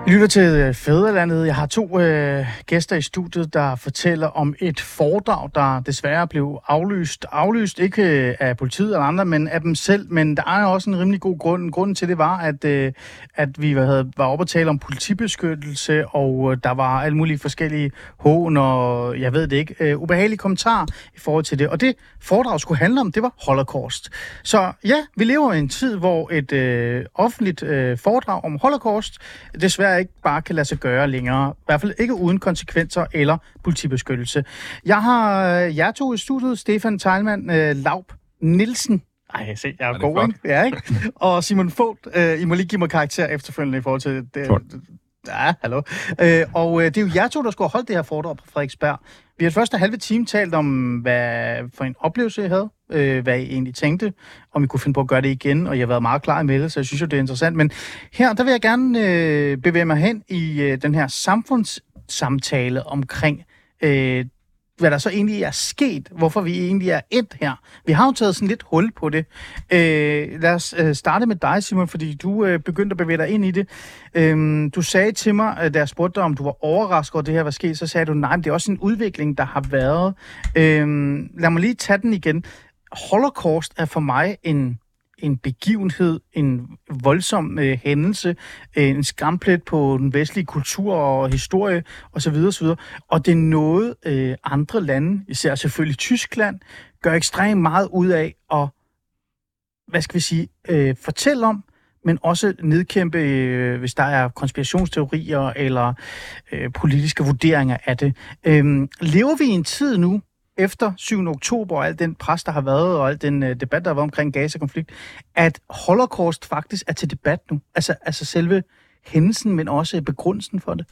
I lytter til øh, Fæderlandet. Jeg har to øh, gæster i studiet, der fortæller om et foredrag, der desværre blev aflyst. Aflyst ikke øh, af politiet eller andre, men af dem selv. Men der er også en rimelig god grund. Grunden til det var, at, øh, at vi havde, var oppe at tale om politibeskyttelse, og øh, der var alle mulige forskellige hån og, jeg ved det ikke, øh, ubehagelige kommentarer i forhold til det. Og det foredrag skulle handle om, det var Holocaust. Så ja, vi lever i en tid, hvor et øh, offentligt øh, foredrag om Holocaust desværre ikke bare kan lade sig gøre længere. I hvert fald ikke uden konsekvenser eller politibeskyttelse. Jeg har øh, jer to i studiet, Stefan Teilmann, øh, Laup Nielsen. Ej, se, jeg er, det god, flot. ikke? Ja, ikke? Og Simon Fogt, øh, I må lige give mig karakter efterfølgende i forhold til det. Ja, hallo. Øh, og øh, det er jo jer to, der skulle have holdt det her foredrag på Frederiksberg. Vi har første halve time talt om, hvad for en oplevelse I havde, øh, hvad I egentlig tænkte, om I kunne finde på at gøre det igen, og jeg har været meget klar i meldet, så jeg synes jo, det er interessant. Men her, der vil jeg gerne øh, bevæge mig hen i øh, den her samfundssamtale omkring, øh, hvad der så egentlig er sket, hvorfor vi egentlig er endt her. Vi har jo taget sådan lidt hul på det. Øh, lad os øh, starte med dig, Simon, fordi du øh, begyndte at bevæge dig ind i det. Øh, du sagde til mig, øh, da jeg spurgte dig, om du var overrasket over, det her var sket, så sagde du, nej, men det er også en udvikling, der har været. Øh, lad mig lige tage den igen. Holocaust er for mig en en begivenhed, en voldsom øh, hændelse, øh, en skamplet på den vestlige kultur og historie osv. osv. Og det er noget, øh, andre lande, især selvfølgelig Tyskland, gør ekstremt meget ud af at, hvad skal vi sige, øh, fortælle om, men også nedkæmpe, øh, hvis der er konspirationsteorier eller øh, politiske vurderinger af det. Øh, lever vi i en tid nu, efter 7. oktober og al den pres, der har været, og al den øh, debat, der har været omkring Gaza-konflikt, at Holocaust faktisk er til debat nu. Altså, altså selve hændelsen, men også begrundelsen for det.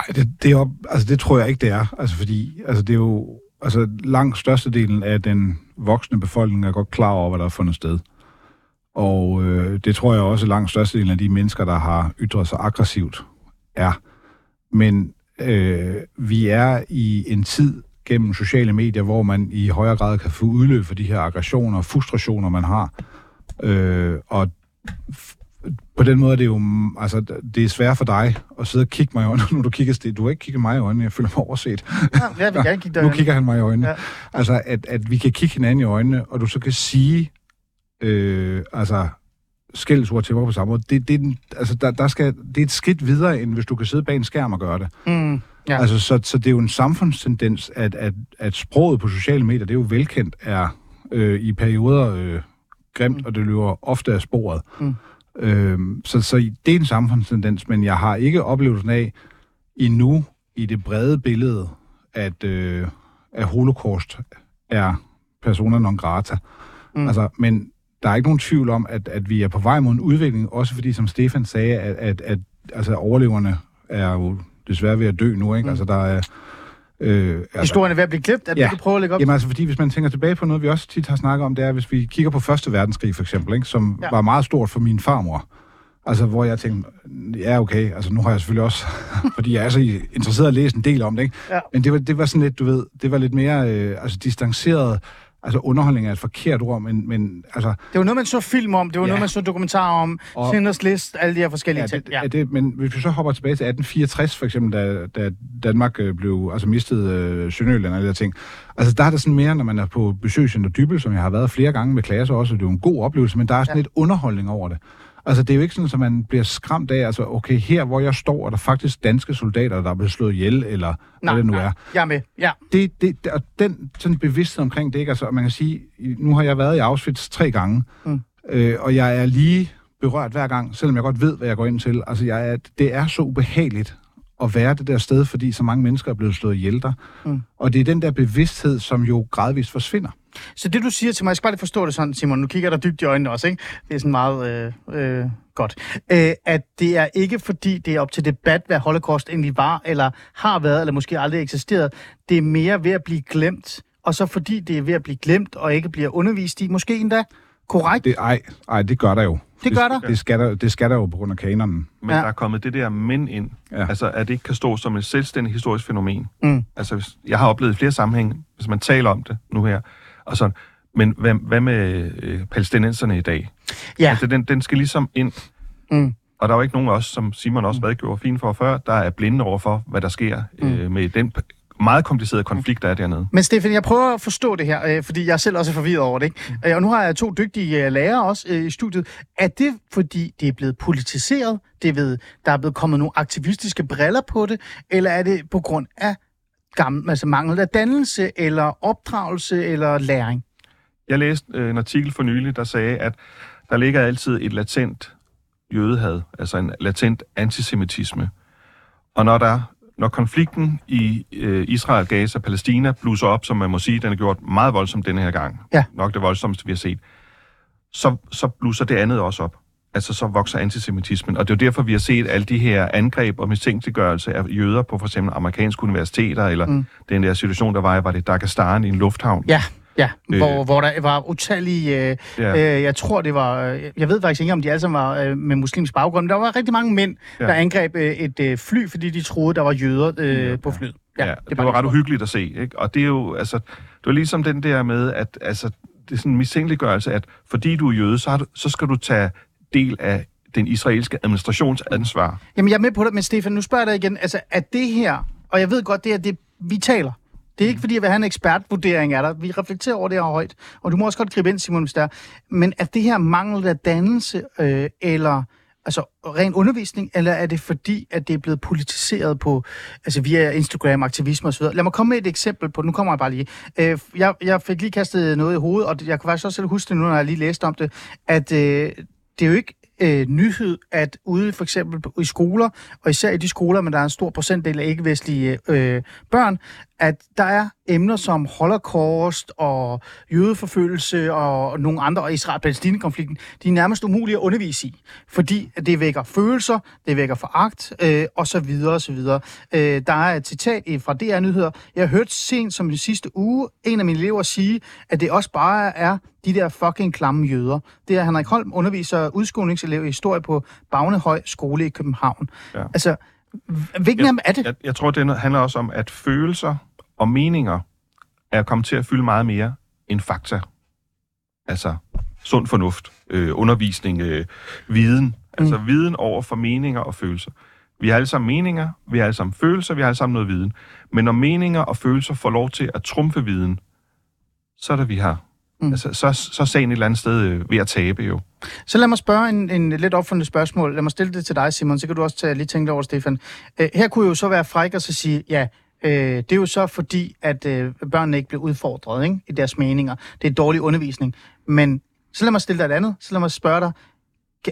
Ej, det, det, er altså, det tror jeg ikke, det er. Altså, fordi altså, det er jo... Altså, langt størstedelen af den voksne befolkning er godt klar over, hvad der er fundet sted. Og øh, det tror jeg også, langt størstedelen af de mennesker, der har ytret sig aggressivt, er. Men øh, vi er i en tid gennem sociale medier, hvor man i højere grad kan få udløb for de her aggressioner og frustrationer, man har. Øh, og på den måde er det jo, altså, det er svært for dig at sidde og kigge mig i øjnene, nu du kigger. Du har ikke kigget mig i øjnene, jeg føler mig overset. Ja, jeg vil gerne kigge Nu derhen. kigger han mig i øjnene. Ja. Altså, at, at vi kan kigge hinanden i øjnene, og du så kan sige, øh, altså, skældsord til mig på samme måde. Det, det, er den- altså, der, der skal, det er et skridt videre, end hvis du kan sidde bag en skærm og gøre det. Mm, ja. Altså, så, så det er jo en samfundstendens, at, at, at sproget på sociale medier, det er jo velkendt, er øh, i perioder øh, grimt, Mm. og det løber ofte af sporet. Mm. Øh, så, så det er en samfundstendens, men jeg har ikke oplevelsen af endnu i det brede billede, at, øh, at holocaust er persona non grata. Mm. Altså, men der er ikke nogen tvivl om, at, at vi er på vej mod en udvikling, også fordi, som Stefan sagde, at, at, at altså, overleverne er jo desværre ved at dø nu, ikke? Mm. Altså, der er... Øh, altså, Historien er ved at blive glemt, at ja. Ja. du prøver at lægge op. Jamen altså, fordi hvis man tænker tilbage på noget, vi også tit har snakket om, det er, hvis vi kigger på Første Verdenskrig for eksempel, ikke, som ja. var meget stort for min farmor. Altså, hvor jeg tænkte, ja, okay, altså nu har jeg selvfølgelig også, fordi jeg er så interesseret at læse en del om det, ikke? Ja. Men det var, det var sådan lidt, du ved, det var lidt mere øh, altså, distanceret, altså underholdning er et forkert ord, men, men altså, Det var noget, man så film om, det var ja. Noget, man så dokumentarer om, Og- Schindlers List, alle de her forskellige Ja, ting. det, ja. det, men hvis vi så hopper tilbage til 1864, for eksempel, da, da Danmark øh, blev, altså mistede øh, Sønderjylland og alle de der ting. Altså, der er det sådan mere, når man er på besøgscenter Dybel, som jeg har været flere gange med klasser også, og det er jo en god oplevelse, men der er sådan ja. lidt underholdning over det. Altså, det er jo ikke sådan, at man bliver skræmt af, altså, okay, her hvor jeg står, er der faktisk danske soldater, der er blevet slået ihjel, eller Nej, hvad det nu nej. er. Jeg er med, ja. Det, det, og den sådan bevidsthed omkring det, ikke? Altså, man kan sige, nu har jeg været i Auschwitz tre gange, Mm. øh, og jeg er lige berørt hver gang, selvom jeg godt ved, hvad jeg går ind til. Altså, jeg er, det er så ubehageligt at være det der sted, fordi så mange mennesker er blevet slået ihjel der. Mm. Og det er den der bevidsthed, som jo gradvist forsvinder. Så det, du siger til mig, jeg skal bare lige forstå det sådan, Simon, nu kigger dig dybt i øjnene også, ikke? Det er sådan meget øh, øh, godt. Øh, at det er ikke fordi, det er op til debat, hvad holocaust egentlig var, eller har været, eller måske aldrig eksisteret. Det er mere ved at blive glemt, og så fordi det er ved at blive glemt, og ikke bliver undervist i, måske endda korrekt. Det, ej, ej, det gør der jo. Det gør der? Det skal der, det skal der jo på grund af kanonen. Men Ja. der er kommet det der men ind. Ja. Altså, at det ikke kan stå som et selvstændigt historisk fænomen. Mm. Altså, hvis, jeg har oplevet i flere sammenhænge, hvis man taler om det nu her, og sådan, men hvad, hvad med øh, palæstinenserne i dag? Ja. Altså, den, den skal ligesom ind. Mm. Og der er jo ikke nogen af os, som Simon også redegjorde fint for før, der er blinde over for, hvad der sker mm. øh, med den meget komplicerede konflikt, der er dernede. Men Stefan, jeg prøver at forstå det her, øh, fordi jeg selv også er forvirret over det. Ikke? Mm. Og nu har jeg to dygtige øh, lærere også øh, i studiet. Er det, fordi det er blevet politiseret? Det ved, der er blevet kommet nogle aktivistiske briller på det? Eller er det på grund af gammel, altså mangel af dannelse, eller opdragelse, eller læring? Jeg læste øh, en artikel for nylig, der sagde, at der ligger altid et latent jødehad, altså en latent antisemitisme. Og når der når konflikten i øh, Israel, Gaza, Palæstina bluser op, som man må sige, den er gjort meget voldsomt denne her gang, Ja. nok det voldsomste, vi har set, så, så bluser det andet også op. Altså, så vokser antisemitismen. Og det er jo derfor, vi har set alle de her angreb og mistænkeliggørelse af jøder på for eksempel amerikanske universiteter, eller mm. den der situation, der var, var det Dagestan i en lufthavn. Ja, ja. Øh. Hvor, hvor der var utallige... Øh, Ja. øh, jeg tror, det var... øh, Jeg ved faktisk ikke, om de alle sammen var øh, med muslimsk baggrund. men Der var rigtig mange mænd, ja. Ja. der angreb øh, et øh, fly, fordi de troede, der var jøder øh, på flyet. Ja, det, det bare var det, ret uhyggeligt at se, ikke? Og det er jo, altså, det var ligesom den der med, at altså, det er sådan en mistænkeliggørelse, at fordi du er jøde, så, har du, så skal du tage del af den israelske administrations ansvar. Jamen, jeg er med på det, men Stefan, nu spørger jeg dig igen. Altså, er det her, og jeg ved godt, det er det, vi taler. Det er ikke, fordi jeg vil have en ekspertvurdering af dig. Vi reflekterer over det her højt, og du må også godt gribe ind, Simon, hvis der er. Men er det her mangel af dannelse, øh, eller altså ren undervisning, eller er det fordi, at det er blevet politiseret på, altså via Instagram, aktivisme osv.? Lad mig komme med et eksempel på. Nu kommer jeg bare lige. Øh, jeg, jeg fik lige kastet noget i hovedet, og jeg kan faktisk også selv huske det nu, når jeg lige læste om det, at øh, det er jo ikke øh, nyhed, at ude for eksempel i skoler, og især i de skoler, men der er en stor procentdel af ikke-vestlige øh, børn, at der er emner som holocaust og jødeforfølgelse og nogle andre, og Israel-Palæstina-konflikten, de er nærmest umulige at undervise i, fordi det vækker følelser, det vækker foragt, øh, og så videre, og så videre. Øh, der er et citat fra DR Nyheder. Jeg har hørt sent som i sidste uge, en af mine elever sige, at det også bare er de der fucking klamme jøder. Det er Henrik Holm, underviser udskolingselev i historie på Bagnehøj Skole i København. Ja. Altså, hvilken dem er det? Jeg, jeg tror, det handler også om, at følelser og meninger er kommet til at fylde meget mere end fakta. Altså sund fornuft, øh, undervisning, øh, viden. Altså viden over for meninger og følelser. Vi har alle sammen meninger, vi har alle sammen følelser, vi har alle sammen noget viden. Men når meninger og følelser får lov til at trumfe viden, så er det, vi har. Mm. Altså, så, så er sagen et eller andet sted øh, ved at tabe jo. Så lad mig spørge en, en lidt opfundet spørgsmål. Lad mig stille det til dig, Simon, så kan du også tage, lige tænke over, Stefan. Øh, her kunne jo så være fræk og så sige, ja, øh, det er jo så fordi, at øh, børnene ikke bliver udfordret ikke, i deres meninger. Det er dårlig undervisning. Men så lad mig stille dig et andet. Så lad mig spørge dig,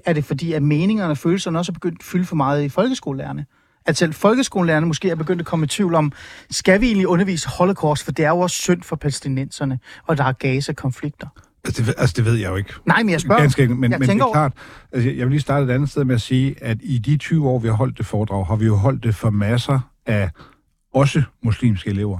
er det fordi, at meningerne og følelserne også er begyndt at fylde for meget i folkeskolelærerne? At selv folkeskolelærerne måske er begyndt at komme i tvivl om, skal vi egentlig undervise holocaust, for det er jo også synd for palæstinenserne, og der er Gaza-konflikter. Altså det, altså, det ved jeg jo ikke. Nej, men jeg spørger. Ganske men, Jeg men det er klart, altså, jeg vil lige starte et andet sted med at sige, at i de 20 år, vi har holdt det foredrag, har vi jo holdt det for masser af også muslimske elever.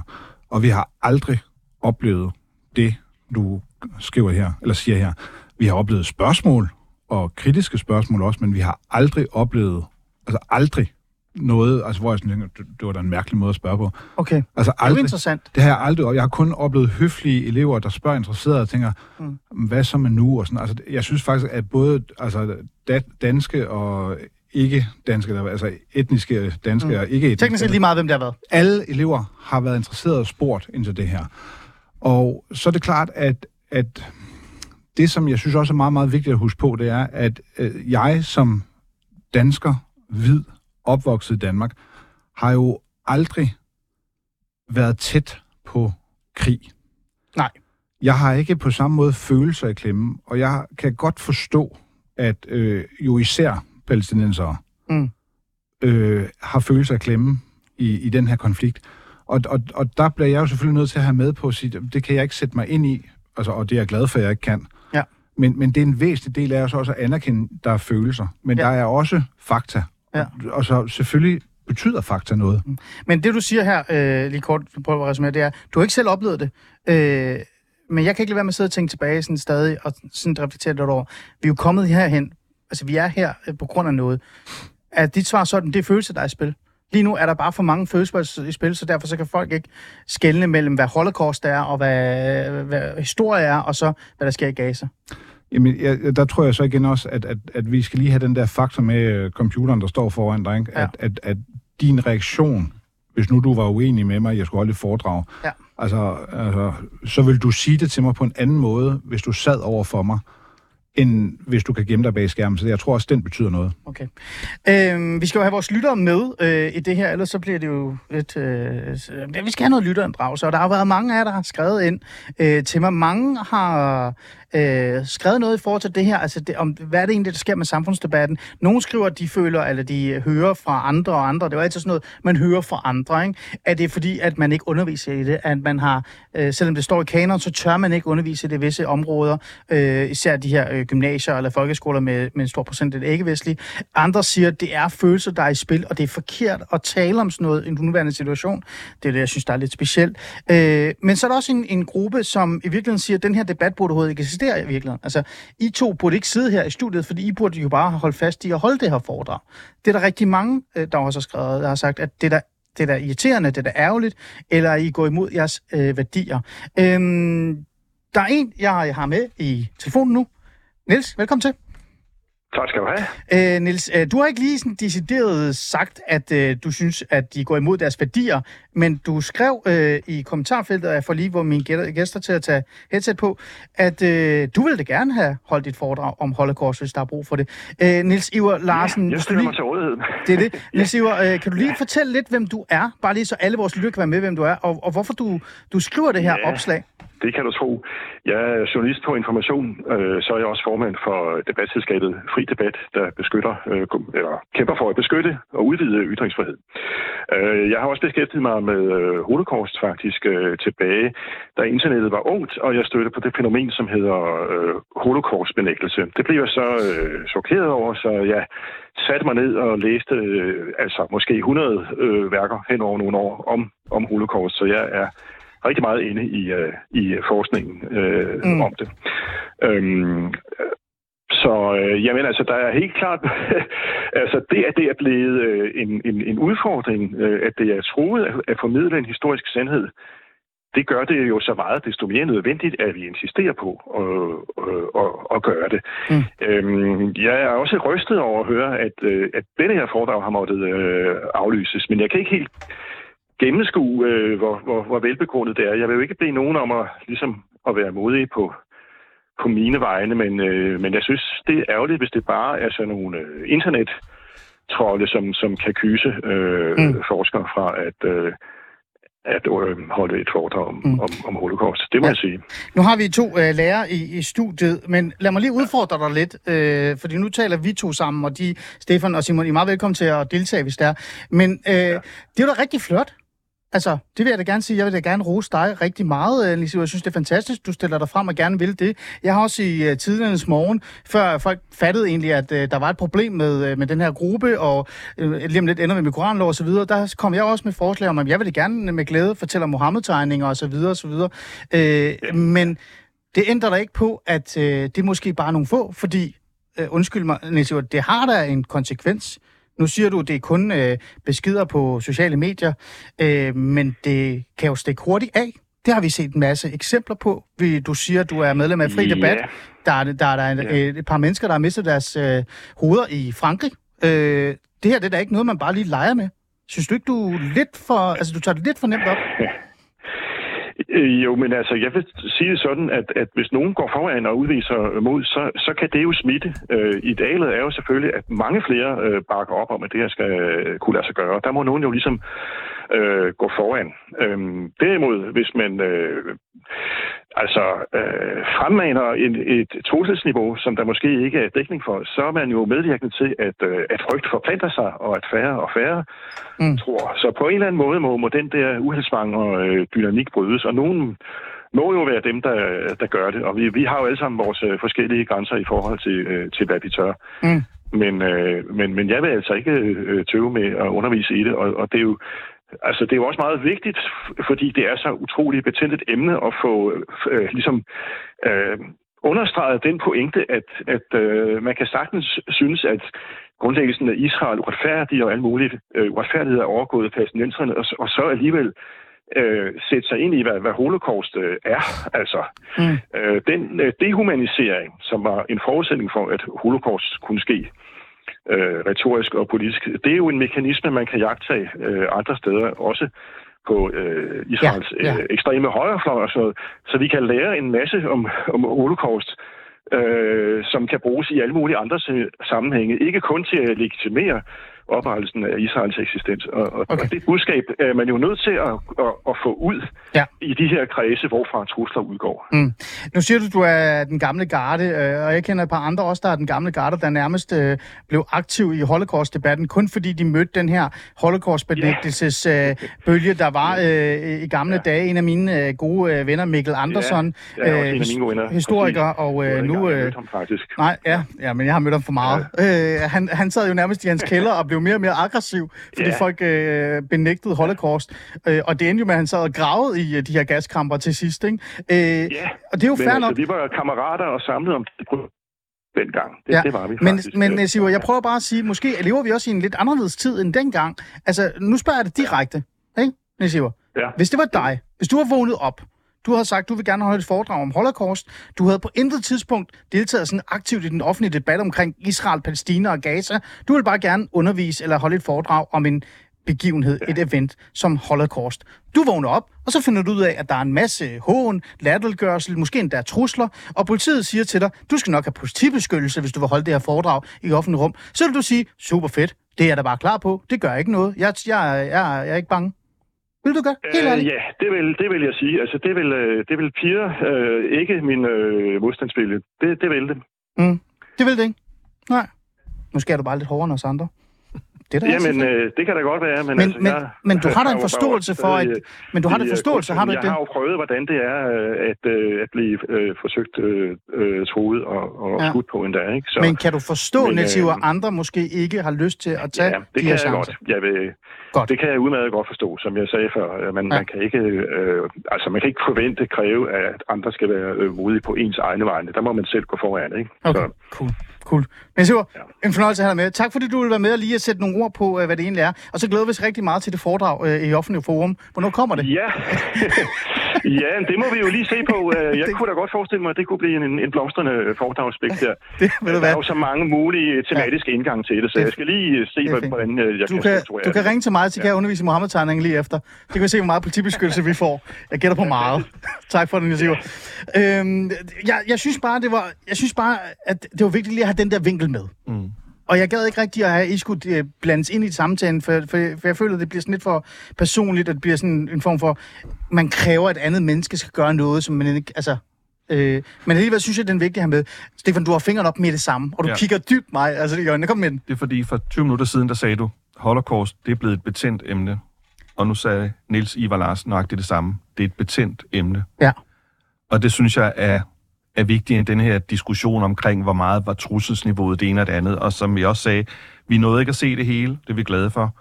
Og vi har aldrig oplevet det, du skriver her, eller siger her. Vi har oplevet spørgsmål, og kritiske spørgsmål også, men vi har aldrig oplevet, altså aldrig noget, altså hvor jeg sådan tænker, det, det var da en mærkelig måde at spørge på. Okay, det Altså er jo aldrig, interessant. det har jeg aldrig, jeg har kun oplevet høflige elever, der spørger interesseret og tænker, mm. hvad så med nu? Og sådan. Altså, jeg synes faktisk, at både altså, da, danske og ikke danske, der, altså etniske danske mm. og ikke etniske, Teknisk set lige meget, hvem det har været. alle elever har været interesseret og spurgt ind til det her. Og så er det klart, at, at det, som jeg synes også er meget, meget vigtigt at huske på, det er, at øh, jeg som dansker, hvid, opvokset i Danmark, har jo aldrig været tæt på krig. Nej. Jeg har ikke på samme måde følelser i klemme, og jeg kan godt forstå, at øh, jo især palæstinensere Mm. øh, har følelser i klemme i, i den her konflikt. Og, og, og der bliver jeg jo selvfølgelig nødt til at have med på at sige, det kan jeg ikke sætte mig ind i, altså, og det er jeg glad for, at jeg ikke kan. Ja. Men, men det er en væsentlig del af os også at anerkende, der er følelser. Men ja. der er også fakta. Ja. Og, så selvfølgelig betyder fakta noget. Men det, du siger her, øh, lige kort prøv at resumere, det er, du har ikke selv oplevet det. Øh, men jeg kan ikke lade være med at sidde og tænke tilbage sådan stadig, og sådan reflektere lidt over. Vi er jo kommet herhen, altså vi er her øh, på grund af noget. Er dit svar sådan, det er følelser, der er i spil? Lige nu er der bare for mange følelser i spil, så derfor så kan folk ikke skelne mellem, hvad holocaust er, og hvad, hvad historie er, og så hvad der sker i Gaza. Jamen, jeg, der tror jeg så igen også, at, at, at vi skal lige have den der faktor med øh, computeren, der står foran dig, ikke? Ja. At, at, at din reaktion, hvis nu du var uenig med mig, jeg skulle holde et foredrag, Ja. altså, altså, så vil du sige det til mig på en anden måde, hvis du sad over for mig, end hvis du kan gemme dig bag skærmen. Så jeg tror også, den betyder noget. Okay. Øhm, vi skal jo have vores lyttere med øh, i det her, ellers så bliver det jo lidt... Øh, vi skal have noget lytterinddragelse, og der har været mange af jer, der har skrevet ind øh, til mig. Mange har øh, skrevet noget i forhold til det her, altså det, om hvad er det egentlig, der sker med samfundsdebatten. Nogle skriver, at de føler, eller de hører fra andre og andre. Det er jo altid sådan noget, man hører fra andre. Ikke? Er det fordi, at man ikke underviser i det? At man har, øh, selvom det står i kanon, så tør man ikke undervise i det visse områder, øh, især de her øh, gymnasier eller folkeskoler med, med en stor procent af det ikke-vestlige. Andre siger, at det er følelser, der er i spil, og det er forkert at tale om sådan noget i den nuværende situation. Det er det, jeg synes, der er lidt specielt. Øh, men så er der også en, en gruppe, som i virkeligheden siger, at den her debat burde overhovedet ikke der i virkeligheden. Altså, I to burde ikke sidde her i studiet, fordi I burde jo bare holde fast i at holde det her foredrag. Det er der rigtig mange, øh, der også har skrevet, der har sagt, at det der det er da irriterende, det er da ærgerligt, eller I går imod jeres øh, værdier. Øhm, der er en, jeg har med i telefonen nu. Niels, velkommen til. Tak skal du have. Øh, Niels, øh, du har ikke lige sådan decideret sagt, at øh, du synes, at de går imod deres værdier, men du skrev øh, i kommentarfeltet, og jeg får lige hvor mine gæ- gæster til at tage headset på, at øh, du ville da gerne have holdt et foredrag om Holocaust, hvis der er brug for det. Øh, Niels Iver Larsen, jeg hvis du stiller lige... mig til rådighed. Det er det. Niels Iver, øh, kan du lige fortælle lidt, hvem du er? Bare lige så alle vores lyttere kan være med, hvem du er, og, og hvorfor du, du skriver det her Ja. opslag. Det kan du tro. Jeg er journalist på Information, øh, så er jeg også formand for debatselskabet Fri Debat, der beskytter, øh, eller kæmper for at beskytte og udvide ytringsfrihed. Øh, jeg har også beskæftiget mig med øh, holocaust faktisk øh, tilbage, da internettet var ungt, og jeg stødte på det fænomen, som hedder øh, holocaustbenægtelse. Det blev jeg så øh, chokeret over, så jeg satte mig ned og læste øh, altså måske 100 øh, værker hen over nogle år om, om holocaust, så jeg er rigtig meget inde i, øh, i forskningen øh, Mm. om det. Øhm, øh, så øh, jamen altså, der er helt klart, altså det, at det er blevet øh, en, en, en udfordring, øh, at det er truet at, at formidle en historisk sandhed, det gør det jo så meget desto mere nødvendigt, at vi insisterer på at, at, at, at gøre det. Mm. Øhm, jeg er også rystet over at høre, at, øh, at denne her foredrag har måttet øh, aflyses, men jeg kan ikke helt gennemskue, øh, hvor, hvor, hvor velbegrundet det er. Jeg vil jo ikke bede nogen om at, ligesom, at være modige på, på mine vegne, men, øh, men jeg synes, det er ærgerligt, hvis det bare er sådan nogle øh, internet trolde, som, som kan kyse øh, Mm. forskere fra at, øh, at øh, holde et foredrag om, Mm. om, om holocaust. Det må Ja. jeg sige. Nu har vi to øh, lærere i, i studiet, men lad mig lige udfordre dig lidt, øh, fordi nu taler vi to sammen, og de, Stefan og Simon, I er meget velkommen til at deltage, hvis det er. Men øh, ja. det er da rigtig flot. Altså, det vil jeg da gerne sige. Jeg vil da gerne rose dig rigtig meget, øh, Lise. Jeg synes, det er fantastisk, du stiller dig frem og gerne vil det. Jeg har også i uh, tidernes morgen, før folk fattede egentlig, at uh, der var et problem med, uh, med den her gruppe, og uh, lige om lidt ender vi med koranlov og så videre, der kom jeg også med forslag om, at jeg vil da gerne med glæde fortælle om Mohammed-tegninger og så videre og så videre. Uh, men det ændrer da ikke på, at uh, det er måske bare nogle få, fordi, uh, undskyld mig, Iver, det har da en konsekvens. Nu siger du, at det er kun øh, beskeder på sociale medier, øh, men det kan jo stikke hurtigt af. Det har vi set en masse eksempler på. Du siger, at du er medlem af Fri Ja. Debat. Der er, der er, der er en, Ja. et, et par mennesker, der har mistet deres øh, hoveder i Frankrig. Øh, det her det er da ikke noget, man bare lige leger med. Synes du ikke, du lidt for, altså, du tager det lidt for nemt op? Øh, Jo, men altså, jeg vil sige det sådan, at, at hvis nogen går foran og udviser mod, så, så kan det jo smitte. Øh, idealet er jo selvfølgelig, at mange flere øh, bakker op om, at det her skal øh, kunne lade sig gøre. Der må nogen jo ligesom øh, gå foran. Øh, derimod, hvis man øh, altså øh, fremmaner en, et trusselsniveau, som der måske ikke er dækning for, så er man jo medvirkende til, at, øh, at frygt forplanter sig, og at færre og færre Mm. tror. Så på en eller anden måde må, må den der uheldsvang og øh, dynamik brydes, og nogen må jo være dem, der, der gør det. Og vi, vi har jo alle sammen vores øh, forskellige grænser i forhold til, øh, til hvad vi tør. Mm. Men, øh, men, men jeg vil altså ikke øh, tøve med at undervise i det, og, og det er jo Altså, det er jo også meget vigtigt, fordi det er så utroligt betændt et emne at få øh, ligesom øh, understreget den pointe, at, at øh, man kan sagtens synes, at grundlæggelsen af Israel uretfærdig og alt muligt øh, uretfærdighed er overgået palæstinenserne, og, og så alligevel øh, sætte sig ind i, hvad, hvad holocaust øh, er. Altså, Mm. øh, den øh, dehumanisering, som var en forudsætning for, at holocaust kunne ske, øh, retorisk og politisk, det er jo en mekanisme, man kan jagtage øh, andre steder, også på øh, Israels Ja, ja. Øh, ekstreme højrefløj og sådan noget. Så vi kan lære en masse om, om holocaust, øh, som kan bruges i alle mulige andre sammenhænge. Ikke kun til at legitimere oprettelsen af Israels eksistens. Og, og, Okay. og det budskab er man jo nødt til at, at, at få ud Ja. i de her kredse, hvorfra trusler udgår. Mm. Nu siger du, du er den gamle garde, øh, og jeg kender et par andre også, der er den gamle garde, der nærmest øh, blev aktiv i Holocaust-debatten, kun fordi de mødte den her Holocaust-benægtelsesbølge, der var øh, i gamle Ja. dage. En af mine øh, gode øh, venner, Mikkel Andersson, Ja, mine gode venner. historiker, og øh, nu... Øh. Nej, ja, ja, men jeg har mødt ham for meget. Ja. Øh, han, han sad jo nærmest i hans kælder og blev mere og mere aggressiv, fordi Ja. folk øh, benægtede holocaust. Øh, og det endte jo med, at han sad og gravede i øh, de her gaskramper til sidst. Ikke? Øh, Ja, og det er jo men fair altså, nok. vi var kammerater og samlet om det dengang. Det, Ja, det var vi Men, faktisk. men øh, Siver, jeg prøver bare at sige, måske lever vi også i en lidt anderledes tid end dengang. Altså, nu spørger jeg dig direkte, ikke, Siver? Ja. Hvis det var dig, hvis du har vågnet op, du havde sagt, du vil gerne holde et foredrag om Holocaust. Du havde på intet tidspunkt deltaget sådan aktivt i den offentlige debat omkring Israel, Palæstina og Gaza. Du vil bare gerne undervise eller holde et foredrag om en begivenhed, et event som Holocaust. Du vågner op, og så finder du ud af, at der er en masse hån, latterliggørelse, måske endda trusler, og politiet siger til dig, du skal nok have politibeskyttelse, hvis du vil holde det her foredrag i offentlig rum. Så vil du sige, super fedt, det er jeg da bare klar på, det gør ikke noget, jeg, jeg, jeg, jeg er ikke bange. Vil du gøre? Helt ærligt. Øh, ja, det vil, det vil jeg sige. Altså, det vil, øh, det vil pire øh, ikke min øh, modstandsvilje. Det, det vil det. Mm. Det vil det ikke. Nej. Måske er du bare lidt hårdere end os andre. Det er da Jamen, øh, det kan da godt være, men, Men- altså, men- jeg, men du har da en jeg forståelse for, at- men du har da øh, forståelse, har du ikke Jeg det? har jo prøvet, hvordan det er øh, at, øh, at blive øh, forsøgt øh, øh, troet og, og Ja. skudt på endda. Ikke? Så, Men kan du forstå, men, Nativ, øh, at andre måske ikke har lyst til at tage ja, de det her kan jeg chancer? godt. Jeg vil, Godt. Det kan jeg udmærket godt forstå, som jeg sagde før. Man, Ja. ja. man kan ikke, øh, altså man kan ikke forvente, kræve, at andre skal være øh, modige på ens egne vegne. Der må man selv gå foran, ikke? Okay, Så, cool. Cool. Men Siver, Ja. en fornøjelse at have dig med. Tak fordi du vil være med og lige at sætte nogle ord på, øh, hvad det egentlig er. Og så glæder vi os rigtig meget til det foredrag øh, i offentlig forum. Hvornår kommer det? ja. ja, det må vi jo lige se på. Øh, Jeg Det- kunne da godt forestille mig, at det kunne blive en, en blomstrende fordragsspægt der. Det ved du Der er jo så mange mulige tematiske indgange til det, så Det- jeg skal lige se, hvordan øh, jeg Du kan kan, du kan det. ringe til mig, så kan jeg undervise i Mohammed-tegningen lige efter. Det kan vi se, hvor meget politibeskyttelse vi får. Jeg gætter på meget. tak for det, Nasiver. Øhm, jeg, jeg, synes bare, det var, jeg synes bare, at det var vigtigt lige at have den der vinkel med. Mm. Og jeg gad ikke rigtig at have, at I skulle øh, blandes ind i samtalen, for, for, for jeg føler, at det bliver sådan lidt for personligt, at det bliver sådan en form for, man kræver, at et andet menneske skal gøre noget, som man ikke, altså... Øh, men alligevel synes jeg, det er vigtigt at have med. Stefan, du har fingeren op med det samme, og du ja. Kigger dybt mig, altså øjnene. Kom med den. Det er fordi, for 20 minutter siden, der sagde du, Holocaust, det er blevet et betændt emne. Og nu sagde Niels Ivar Larsen nøjagtigt det samme. Det er et betændt emne. Ja. Og det synes jeg er, er vigtigt i den her diskussion omkring, hvor meget var trusselsniveauet det ene og det andet. Og som jeg også sagde, vi nåede ikke at se det hele, det er vi glade for.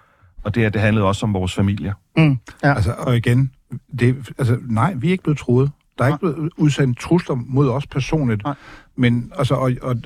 Og det her, det handlede også om vores familie. Mm, ja. Altså, og igen, det, altså, nej, vi er ikke blevet troet. Der er ikke blevet udsendt trusler mod os personligt. Nej. Men altså, og, og,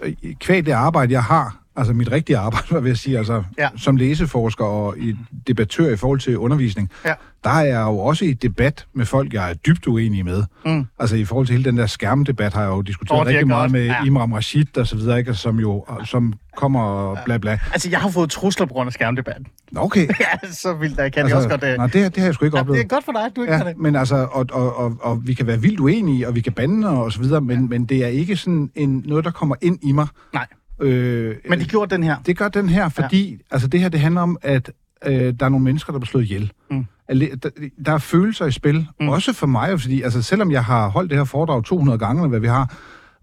kvæg det arbejde, jeg har, altså mit rigtige arbejde, vil jeg sige, altså Ja. som læseforsker og i debattør i forhold til undervisning, Ja. der er jeg jo også i debat med folk, jeg er dybt uenig med. Mm. Altså i forhold til hele den der skærmdebat har jeg jo diskuteret er rigtig meget med Ja. Imram Rashid og så videre, ikke? som jo som kommer og bla bla. Altså, jeg har fået trusler på grund af skærmdebatten. Okay. ja, så vildt, jeg kan altså, også godt... Øh, nej, det, det har jeg sgu ikke ja, oplevet. det er godt for dig, at du ikke ja. kan det. men altså, og, og, og, og vi kan være vildt uenige, og vi kan bande og så videre, men, ja. men det er ikke sådan en, noget, der kommer ind i mig. Nej, Øh, men de gjorde den her. det gør den her, fordi ja. altså, det her, det handler om, at øh, der er nogle mennesker, der bliver slået ihjel. Mm. Der, der er følelser i spil, Mm. også for mig, fordi altså, selvom jeg har holdt det her foredrag 200 gange, eller hvad vi har,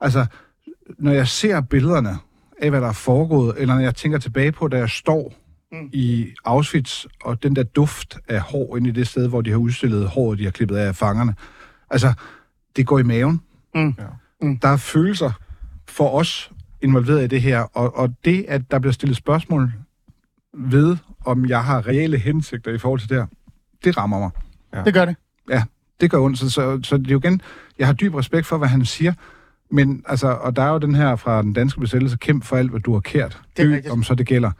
altså, når jeg ser billederne af, hvad der er foregået, eller når jeg tænker tilbage på, da jeg står Mm. i Auschwitz, og den der duft af hår inde i det sted, hvor de har udstillet håret, de har klippet af fangerne. Altså, det går i maven. Mm. Mm. Der er følelser for os involveret i det her, og, og det, at der bliver stillet spørgsmål ved, om jeg har reelle hensigter i forhold til det her, det rammer mig. Det gør det. Ja, det gør ondt. Så, så, så det er jo igen, jeg har dyb respekt for, hvad han siger, men altså, og der er jo den her fra den danske besættelse, kæmp for alt, hvad du har kært. Det er Dø, om så det gælder.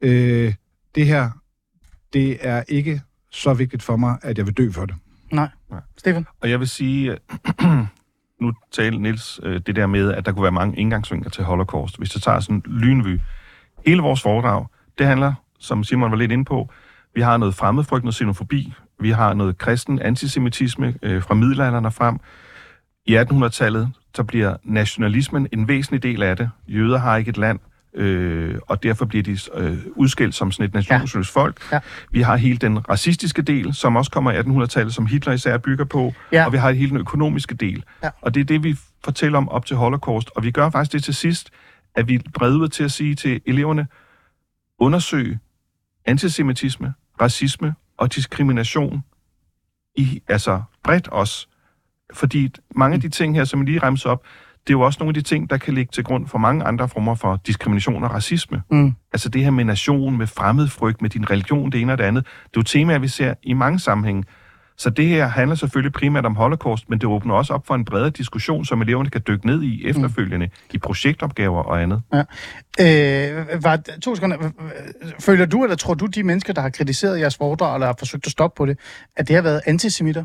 Øh, det her, det er ikke så vigtigt for mig, at jeg vil dø for det. Nej. Nej. Stefan? Og jeg vil sige, nu talte Nils øh, det der med, at der kunne være mange indgangsvinkler til Holocaust. Hvis du tager sådan lynvy. Hele vores foredrag, det handler, som Simon var lidt inde på, vi har noget fremmedfrygt, noget xenofobi, vi har noget kristen antisemitisme øh, fra middelalderen og frem. I 1800-tallet, så bliver nationalismen en væsentlig del af det. Jøder har ikke et land, øh, og derfor bliver de øh, udskilt som sådan et nationsløst ja. folk. Ja. Vi har hele den racistiske del, som også kommer i 1800-tallet, som Hitler især bygger på, Ja. og vi har hele den økonomiske del. Ja. Og det er det, vi fortæller om op til Holocaust, og vi gør faktisk det til sidst, at vi breder ud til at sige til eleverne, undersøg antisemitisme, racisme og diskrimination i, altså bredt også. Fordi mange af de ting her, som jeg lige remser op, det er jo også nogle af de ting, der kan ligge til grund for mange andre former for diskrimination og racisme. Mm. Altså det her med nation, med fremmedfrygt, med din religion, det ene og det andet. Det er jo temaer, vi ser i mange sammenhænge. Så det her handler selvfølgelig primært om holocaust, men det åbner også op for en bredere diskussion, som eleverne kan dykke ned i efterfølgende, mm. i projektopgaver og andet. Øh, var, to sekunder. Føler du, eller tror du, de mennesker, der har kritiseret jeres foredrag, eller har forsøgt at stoppe på det, at det har været antisemitter?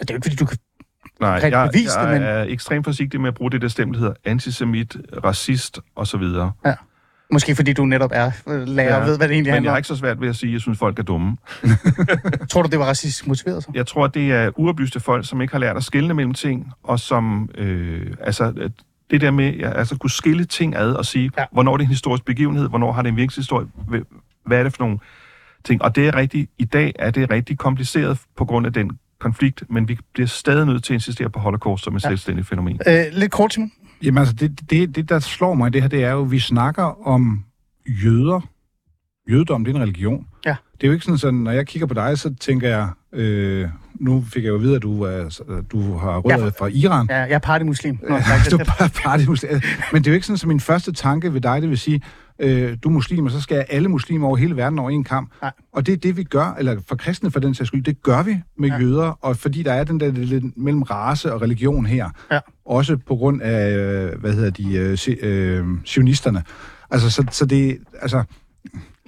Det er jo ikke, fordi du kan... Nej, jeg, bevist det, jeg men- er ekstremt forsigtig med at bruge det der stemme, der hedder antisemit, racist osv. Måske fordi du netop er øh, lærer og ved, hvad det egentlig Men handler jeg har ikke så svært ved at sige, at jeg synes, folk er dumme. Tror du, det var racistisk motiveret så? Jeg tror, det er uoplyste folk, som ikke har lært at skille mellem ting, og som, øh, altså, det der med, ja, altså, kunne skille ting ad og sige, Ja. ja. hvornår er det en historisk begivenhed, hvornår har det en virkelig historie, Hva- hvad er det for nogle ting. Og det er rigtig, i dag er det rigtig kompliceret på grund af den konflikt, men vi bliver stadig nødt til at insistere på holocaust som et Ja. selvstændigt fænomen. Øh, lidt kort, Simon. Jamen altså, det, det, det, der slår mig i det her, det er jo, at vi snakker om jøder. Jødedom, det er en religion. Ja. Det er jo ikke sådan, sådan når jeg kigger på dig, så tænker jeg, øh, nu fik jeg jo at vide, at du, er, du har rødder Ja, fra Iran. Ja, jeg er partymuslim. Nå, du er partymuslim. Men det er jo ikke sådan, som min første tanke ved dig, det vil sige, øh, du er muslim, og så skal alle muslimer over hele verden over en kamp. Nej. Og det er det, vi gør, eller for kristne for den sags skyld, det gør vi med Ja. jøder, og fordi der er den der lidt mellem race og religion her, Ja. også på grund af, hvad hedder de, øh, øh, sionisterne. Altså, så, så det, altså,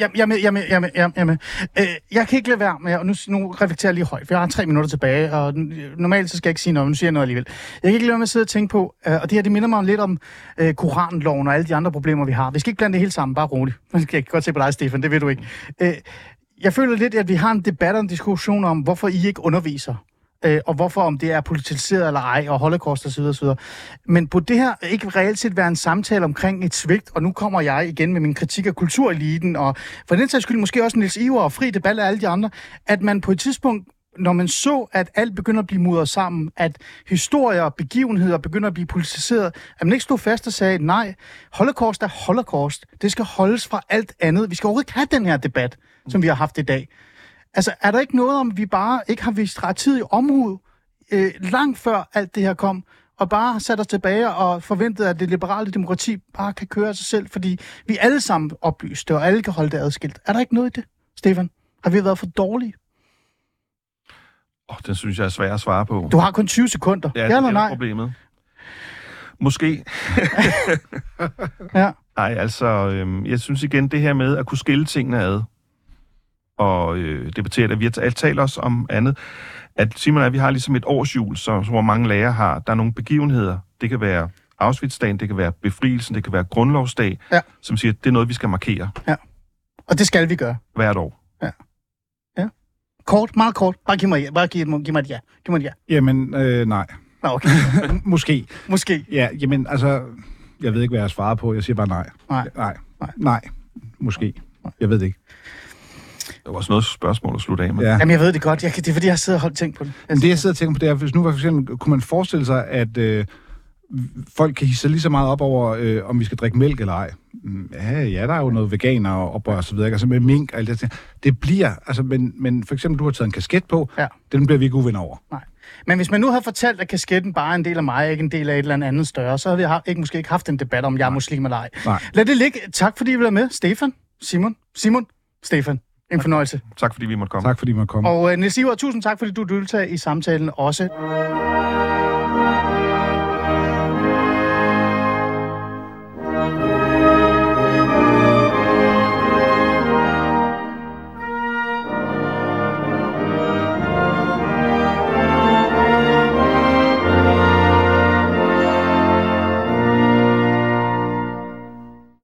jeg, jeg, er med, jeg, er med, jeg, med, jeg, med. Øh, jeg kan ikke lade være med, og nu, nu reflekterer jeg lige højt, for jeg har tre minutter tilbage, og normalt så skal jeg ikke sige noget, men nu siger jeg noget alligevel. Jeg kan ikke lade være med at sidde og tænke på, øh, og det her det minder mig lidt om øh, Koranloven og alle de andre problemer, vi har. Vi skal ikke blande det hele sammen, bare roligt. Jeg kan godt se på dig, Stefan, det ved du ikke. Øh, jeg føler lidt, at vi har en debat og en diskussion om, hvorfor I ikke underviser. Øh, og hvorfor om det er politiseret eller ej, og holocaust osv. osv. Men på det her ikke reelt set være en samtale omkring et svigt, og nu kommer jeg igen med min kritik af kultureliten, og for den sags skyld måske også Niels Iver og Fri Debat og alle de andre, at man på et tidspunkt når man så, at alt begynder at blive mudret sammen, at historier og begivenheder begynder at blive politiseret, at man ikke stod fast og sagde, nej, holocaust er holocaust. Det skal holdes fra alt andet. Vi skal overhovedet ikke have den her debat, som vi har haft i dag. Altså, er der ikke noget om, vi bare ikke har vist rettidig omhu øh, langt før alt det her kom, og bare har sat os tilbage og forventet, at det liberale demokrati bare kan køre af sig selv, fordi vi alle sammen oplyste, og alle kan holde det adskilt. Er der ikke noget i det, Stefan? Har vi været for dårlige? Oh, den synes jeg er svær at svare på. Du har kun 20 sekunder. Ja, Ja, det eller er nej? problemet. Måske. Ja. Nej, altså, øhm, jeg synes igen, det her med at kunne skille tingene ad, og øh, debattere det. Vi har talt også om andet, at Simon og jeg, vi har ligesom et årsjul, så, hvor mange lærere har. Der er nogle begivenheder. Det kan være Auschwitz-dagen, det kan være befrielsen, det kan være grundlovsdag, Ja. som siger, at det er noget, vi skal markere Og det skal vi gøre. hvert år. Kort, meget kort. Bare giv mig, bare giv, giv mig et ja. Giv mig et ja. jamen, øh, nej. Nå, okay. Måske. Måske. Ja, jamen, altså, jeg ved ikke, hvad jeg svarer på. Jeg siger bare nej. Nej. Nej. Nej. Nej. Måske. Jeg ved det ikke. Det var også noget spørgsmål at slutte af med. Ja. Jamen, jeg ved det godt. Jeg kan, det er, fordi jeg har siddet og holdt tænkt på det. Men det, jeg sidder og tænker på, det er, hvis nu for eksempel, kunne man forestille sig, at øh, folk kan hisse lige så meget op over, øh, om vi skal drikke mælk eller ej. Mm, Ja, ja, der er jo noget veganer og oprør og så videre, ikke? altså med mink og alt det der. Det bliver, altså, men, men for eksempel, du har taget en kasket på, Ja. den bliver vi ikke uvenner over. Nej. Men hvis man nu havde fortalt, at kasketten bare er en del af mig, ikke en del af et eller andet større, så havde vi ikke, måske ikke haft en debat om, jeg er muslim eller ej. Nej. Lad det ligge. Tak fordi I være med. Stefan, Simon, Simon, Stefan. En fornøjelse. Tak fordi vi måtte komme. Tak fordi man kom. Og uh, Niels Iver, tusind tak, fordi du deltager i samtalen også.